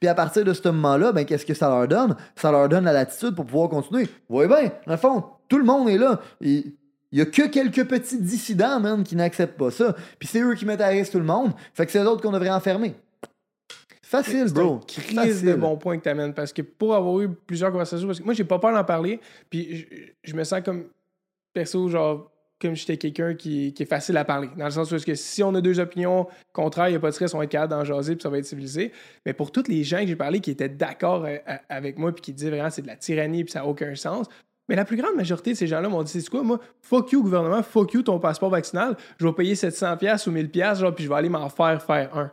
S1: Puis à partir de ce moment-là, ben, qu'est-ce que ça leur donne? Ça leur donne la latitude pour pouvoir continuer. Vous voyez bien, dans le fond, tout le monde est là. Il n'y a que quelques petits dissidents, man, qui n'acceptent pas ça. Puis c'est eux qui mettent à risque tout le monde. Fait que c'est eux autres qu'on devrait enfermer. Facile, bro.
S2: crise de
S1: Facile.
S2: bon point que tu amènes parce que pour avoir eu plusieurs conversations, parce que moi j'ai pas peur d'en parler, puis je, je me sens comme perso, genre, comme j'étais quelqu'un qui, qui est facile à parler. Dans le sens où que si on a deux opinions contraires, il n'y a pas de stress, on va être capable d'en jaser, puis ça va être civilisé. Mais pour tous les gens que j'ai parlé qui étaient d'accord euh, avec moi, puis qui disaient vraiment c'est de la tyrannie, puis ça n'a aucun sens. Mais la plus grande majorité de ces gens-là m'ont dit c'est quoi, moi, fuck you gouvernement, fuck you ton passeport vaccinal, je vais payer 700$ ou 1000$, genre, puis je vais aller m'en faire faire un.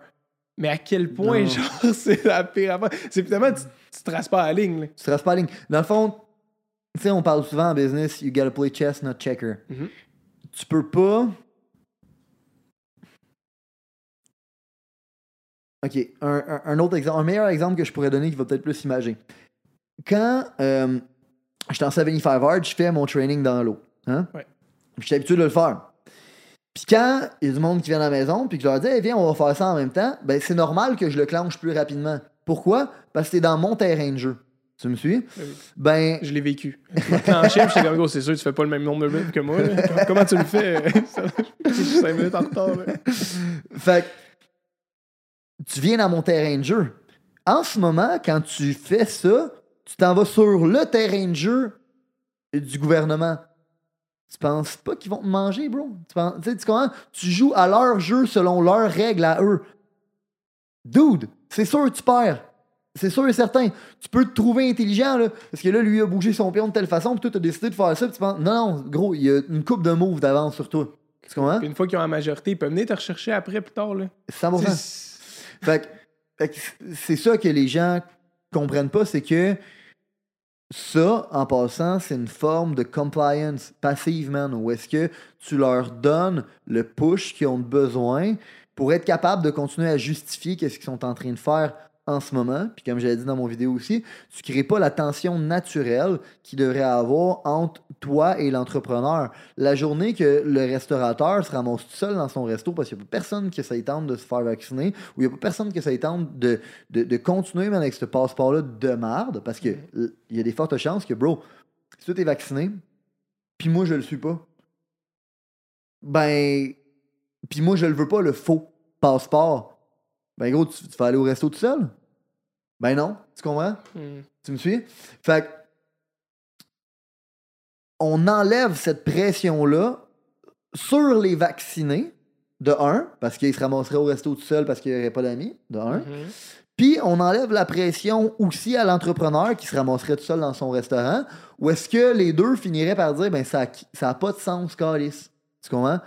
S2: Mais à quel point,
S1: Non.
S2: genre, *laughs* c'est la pire affaire? C'est évidemment, tu, tu traces pas la ligne. là.
S1: Tu traces pas la ligne. Dans le fond, tu sais, on parle souvent en business, you gotta play chess, not checker.
S2: Mhm.
S1: Tu peux pas. Ok, un, un- un autre exemple, un meilleur exemple que je pourrais donner qui va peut-être plus imager. Quand euh, j'étais en 75 hard, je fais mon training dans l'eau. Hein?
S2: Ouais.
S1: Puis J'étais habitué de le faire. Puis quand il y a du monde qui vient à la maison, puis que je leur dis, hey, viens, on va faire ça en même temps, ben c'est normal que je le clenche plus rapidement. Pourquoi? Parce que c'est dans mon terrain de jeu. Tu me suis?
S2: Oui.
S1: Ben,
S2: Je l'ai vécu. Je puis j'étais comme, gros, c'est sûr, tu fais pas le même nombre de minutes que moi. là. Comment- tu le fais? *laughs* Je suis 5 minutes en retard. là.
S1: Fait tu viens dans mon terrain de jeu. En ce moment, quand tu fais ça, tu t'en vas sur le terrain de jeu du gouvernement. Tu penses pas qu'ils vont te manger, bro? Tu, penses, tu sais, tu comprends? Tu joues à leur jeu selon leurs règles à eux. Dude, c'est sûr que tu perds. C'est sûr et certain. Tu peux te trouver intelligent, là, parce que là, lui a bougé son pion de telle façon, puis toi, t'as décidé de faire ça, puis tu penses, non, non, gros, il y a une coupe de moves d'avance sur toi. Tu comprends?
S2: Puis une fois qu'ils ont la majorité, ils peuvent venir te rechercher après, plus tard. Là.
S1: 100%.
S2: C'est-
S1: Fait que, fait que c'est ça que les gens comprennent pas, c'est que ça, en passant, c'est une forme de compliance passive, man, où est-ce que tu leur donnes le push qu'ils ont besoin pour être capable de continuer à justifier qu'est-ce qu'ils sont en train de faire en ce moment. Puis comme j'avais dit dans mon vidéo aussi, tu crées pas la tension naturelle qu'il devrait avoir entre toi et l'entrepreneur. La journée que le restaurateur se ramasse tout seul dans son resto parce qu'il n'y a pas personne qui essaye tente de se faire vacciner ou il n'y a pas personne qui essaye tente de, de, de continuer man, avec ce passeport-là de merde parce qu'il y a des fortes chances que, bro, si toi t'es vacciné, puis moi je le suis pas, ben, puis moi je le veux pas, le faux passeport, ben gros, tu, tu vas aller au resto tout seul? Ben non, tu comprends?
S2: Hmm.
S1: Tu me suis? Fait que, on enlève cette pression-là sur les vaccinés, de un, parce qu'ils se ramasseraient au resto tout seul parce qu'il n'y aurait pas d'amis, de un.
S2: Mhm.
S1: Puis on enlève la pression aussi à l'entrepreneur qui se ramasserait tout seul dans son restaurant, ou est-ce que les deux finiraient par dire, ben ça n'a pas de sens, Calis. Tu comprends?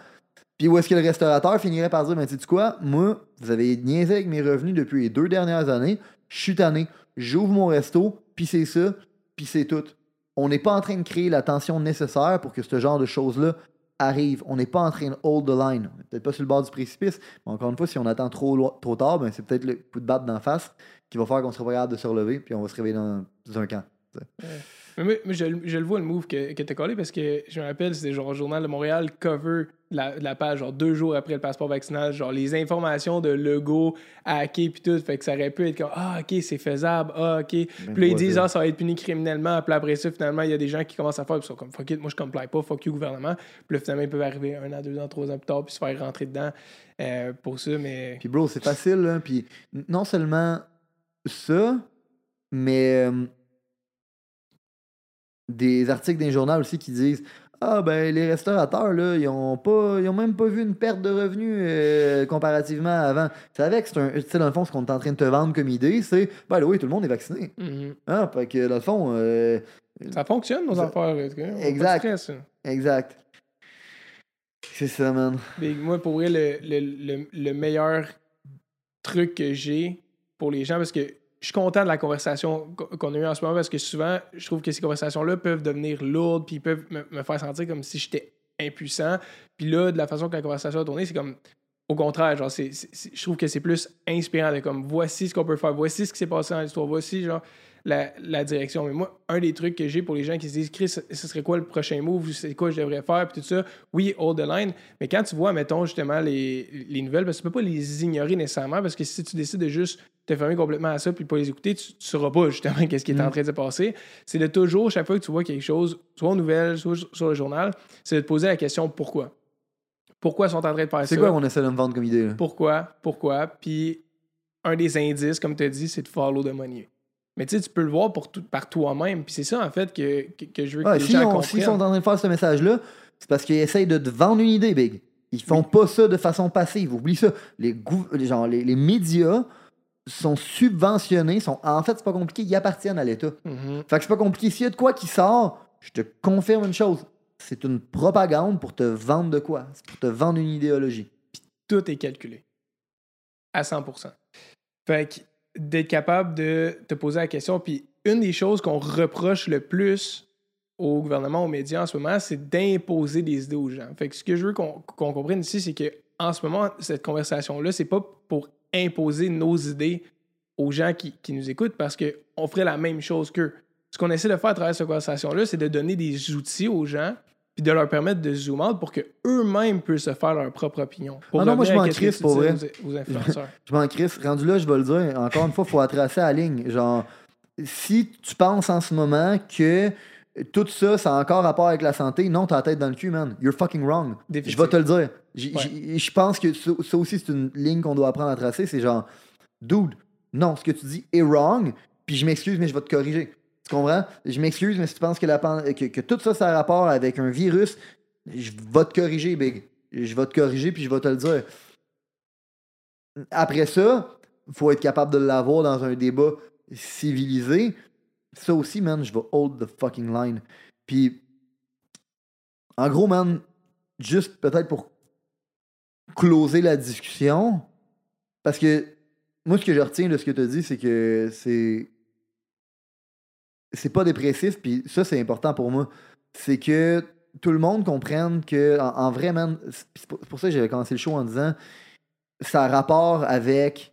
S1: Puis où est-ce que le restaurateur finirait par dire, ben tu sais quoi, moi, vous avez niaisé avec mes revenus depuis les deux dernières années, je suis tanné, j'ouvre mon resto, puis c'est ça, puis c'est tout. On n'est pas en train de créer la tension nécessaire pour que ce genre de choses-là arrive. On n'est pas en train de hold the line. Peut-être pas sur le bord du précipice, mais encore une fois, si on attend trop, trop tard, ben c'est peut-être le coup de batte d'en face qui va faire qu'on sera pas capable de se relever, puis on va se réveiller dans, un camp.
S2: Mais moi, je, le- vois le move que, que collé parce que je me rappelle, c'était genre Journal de Montréal cover la, la page, genre deux jours après le passeport vaccinal, genre les informations de Legault hacké puis tout. Fait que ça aurait pu être comme Ah, ok, c'est faisable, ah, ok. Puis là, ils disent. Ah, ça va être puni criminellement. Puis après ça, finalement, il y a des gens qui commencent à faire, puis ils sont comme Fuck it, moi je comply pas, fuck you gouvernement. Puis là, finalement, ils peuvent arriver un an, deux ans, trois ans plus tard, puis se faire rentrer dedans euh, pour ça. Mais
S1: Puis bro, c'est facile, là. Puis non seulement ça, mais euh, des articles d'un journal aussi qui disent Ah ben les restaurateurs, là, ils ont pas. Ils ont même pas vu une perte de revenus euh, comparativement à avant. Tu savais que c'est un. Tu sais, dans le fond, ce qu'on est en train de te vendre comme idée, c'est Ben oui, tout le monde est vacciné.
S2: mhm.
S1: Hein? Fait que dans le fond, euh,
S2: ça fonctionne, nos
S1: Ça-
S2: affaires. de
S1: Exact.
S2: stress,
S1: exact. C'est ça, man.
S2: Mais moi, pour vrai, le, le, le, le meilleur truc que j'ai pour les gens, parce que je suis content de la conversation qu- qu'on a eue en ce moment, parce que souvent, je trouve que ces conversations-là peuvent devenir lourdes, puis peuvent me, faire sentir comme si j'étais impuissant. Puis là, de la façon que la conversation a tourné, c'est comme. Au contraire, genre, c'est- je trouve que c'est plus inspirant de comme voici ce qu'on peut faire, voici ce qui s'est passé dans l'histoire, voici genre la, la direction. Mais moi, un des trucs que j'ai pour les gens qui se disent Chris, ce serait quoi le prochain move, c'est quoi je devrais faire, puis tout ça, oui, hold the line. Mais quand tu vois, mettons, justement, les, les nouvelles, parce que tu peux pas les ignorer nécessairement, parce que si tu décides de juste te fermer complètement à ça puis pas les écouter, tu, tu sauras pas justement *laughs* qu'est-ce qui est en
S1: Mm.
S2: train de se passer. C'est de toujours, chaque fois que tu vois quelque chose, soit aux nouvelles, soit sur le journal, c'est de te poser la question pourquoi? Pourquoi sont en train de faire ça?
S1: C'est quoi qu'on essaie de me vendre comme idée, là?
S2: Pourquoi? Pourquoi? Puis un des indices, comme tu as dit, c'est de follow the money. Mais tu sais, tu peux le voir pour tout, par toi-même. Puis c'est ça, en fait, que, que, que je veux que
S1: Ouais,
S2: les
S1: si
S2: gens
S1: on-
S2: comprennent.
S1: S'ils sont en train de faire ce message-là, c'est parce qu'ils essayent de te vendre une idée, Big. Ils font pas ça de façon passive. Oublie ça. Les, gouv- genre, les, les médias sont subventionnés. Sont, en fait, c'est pas compliqué. Ils appartiennent à l'État.
S2: Mhm.
S1: Fait que c'est pas compliqué. S'il y a de quoi qui sort, je te confirme une chose. C'est une propagande pour te vendre de quoi? C'est pour te vendre une idéologie.
S2: Tout est calculé. À 100 Fait que d'être capable de te poser la question. Puis une des choses qu'on reproche le plus au gouvernement, aux médias en ce moment, c'est d'imposer des idées aux gens. Fait que ce que je veux qu'on comprenne ici, c'est que en ce moment, cette conversation-là, c'est pas pour imposer nos idées aux gens qui, qui nous écoutent parce qu'on ferait la même chose qu'eux. Ce qu'on essaie de faire à travers cette conversation-là, c'est de donner des outils aux gens puis de leur permettre de zoom out pour qu'eux-mêmes puissent se faire leur propre opinion. Pour
S1: Ah non, moi, je m'en
S2: que
S1: crisse, pour vrai.
S2: Aux, aux *laughs* influenceurs.
S1: Je m'en crisse. Rendu là, je vais le dire. Encore une fois, il faut tracer la ligne. Genre, si tu penses en ce moment que tout ça, ça a encore rapport avec la santé, non, t'as la tête dans le cul, man. You're fucking wrong. Je vais te le dire.
S2: Ouais.
S1: Je pense que ça, ça aussi, c'est une ligne qu'on doit apprendre à tracer. C'est genre, dude, non, ce que tu dis est wrong, puis je m'excuse, mais je vais te corriger. Tu comprends? Je m'excuse, mais si tu penses que, la que, tout ça, ça a rapport avec un virus, je vais te corriger, Big. Je vais te corriger, puis je vais te le dire. Après ça, faut être capable de l'avoir dans un débat civilisé, ça aussi, man, je vais hold the fucking line. Puis, en gros, man, juste peut-être pour closer la discussion, parce que moi, ce que je retiens de ce que tu as dit, c'est que c'est. C'est pas dépressif, puis ça, c'est important pour moi. C'est que tout le monde comprenne que, en, vrai, man, c'est pour ça que j'avais commencé le show en disant ça a rapport avec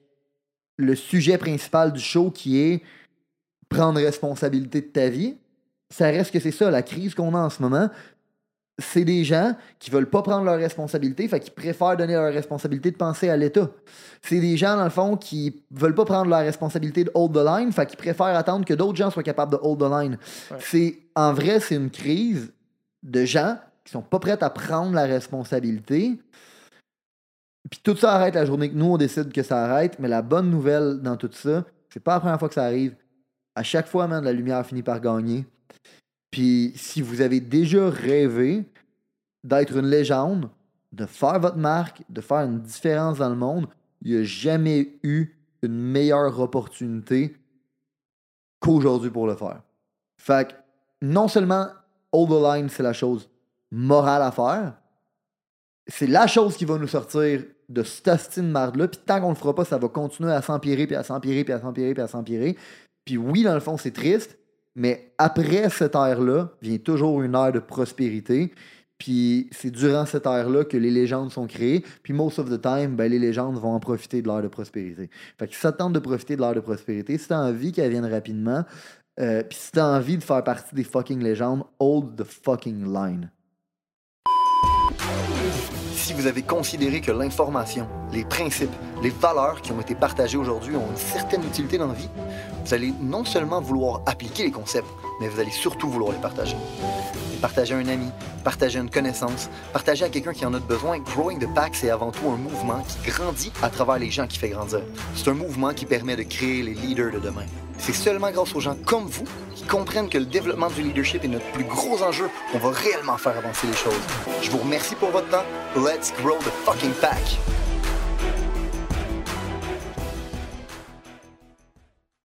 S1: le sujet principal du show qui est prendre responsabilité de ta vie. Ça reste que c'est ça, la crise qu'on a en ce moment c'est des gens qui veulent pas prendre leurs responsabilités, fait qu'ils préfèrent donner leur responsabilité de penser à l'État. C'est des gens, dans le fond, qui veulent pas prendre leur responsabilité de hold the line, fait qu'ils préfèrent attendre que d'autres gens soient capables de hold the line. C'est, en vrai, c'est une crise de gens qui sont pas prêts à prendre la responsabilité. Puis tout ça arrête la journée que nous, on décide que ça arrête. Mais la bonne nouvelle dans tout ça, c'est pas la première fois que ça arrive. À chaque fois, man, la lumière finit par gagner. Puis si vous avez déjà rêvé d'être une légende, de faire votre marque, de faire une différence dans le monde, il n'y a jamais eu une meilleure opportunité qu'aujourd'hui pour le faire. Fait que non seulement Hold the Line, c'est la chose morale à faire, c'est la chose qui va nous sortir de cette de marde-là. Puis tant qu'on le fera pas, ça va continuer à s'empirer, puis à s'empirer, puis à s'empirer, puis à s'empirer. Puis oui, dans le fond, c'est triste, mais après cette ère-là, vient toujours une ère de prospérité. Puis c'est durant cette ère-là que les légendes sont créées. Puis most of the time, ben, les légendes vont en profiter de l'ère de prospérité. Fait que si ça tente de profiter de l'ère de prospérité, si t'as envie qu'elle vienne rapidement, euh, puis si t'as envie de faire partie des fucking légendes, hold the fucking line
S3: si vous avez considéré que l'information, les principes, les valeurs qui ont été partagées aujourd'hui ont une certaine utilité dans la vie, vous allez non seulement vouloir appliquer les concepts, mais vous allez surtout vouloir les partager. partager à un ami, partager une connaissance, partager à quelqu'un qui en a besoin. Growing the Pack, c'est avant tout un mouvement qui grandit à travers les gens qui fait grandir. C'est un mouvement qui permet de créer les leaders de demain. C'est seulement grâce aux gens comme vous qui comprennent que le développement du leadership est notre plus gros enjeu qu'on va réellement faire avancer les choses. Je vous remercie pour votre temps. Let's grow the fucking pack!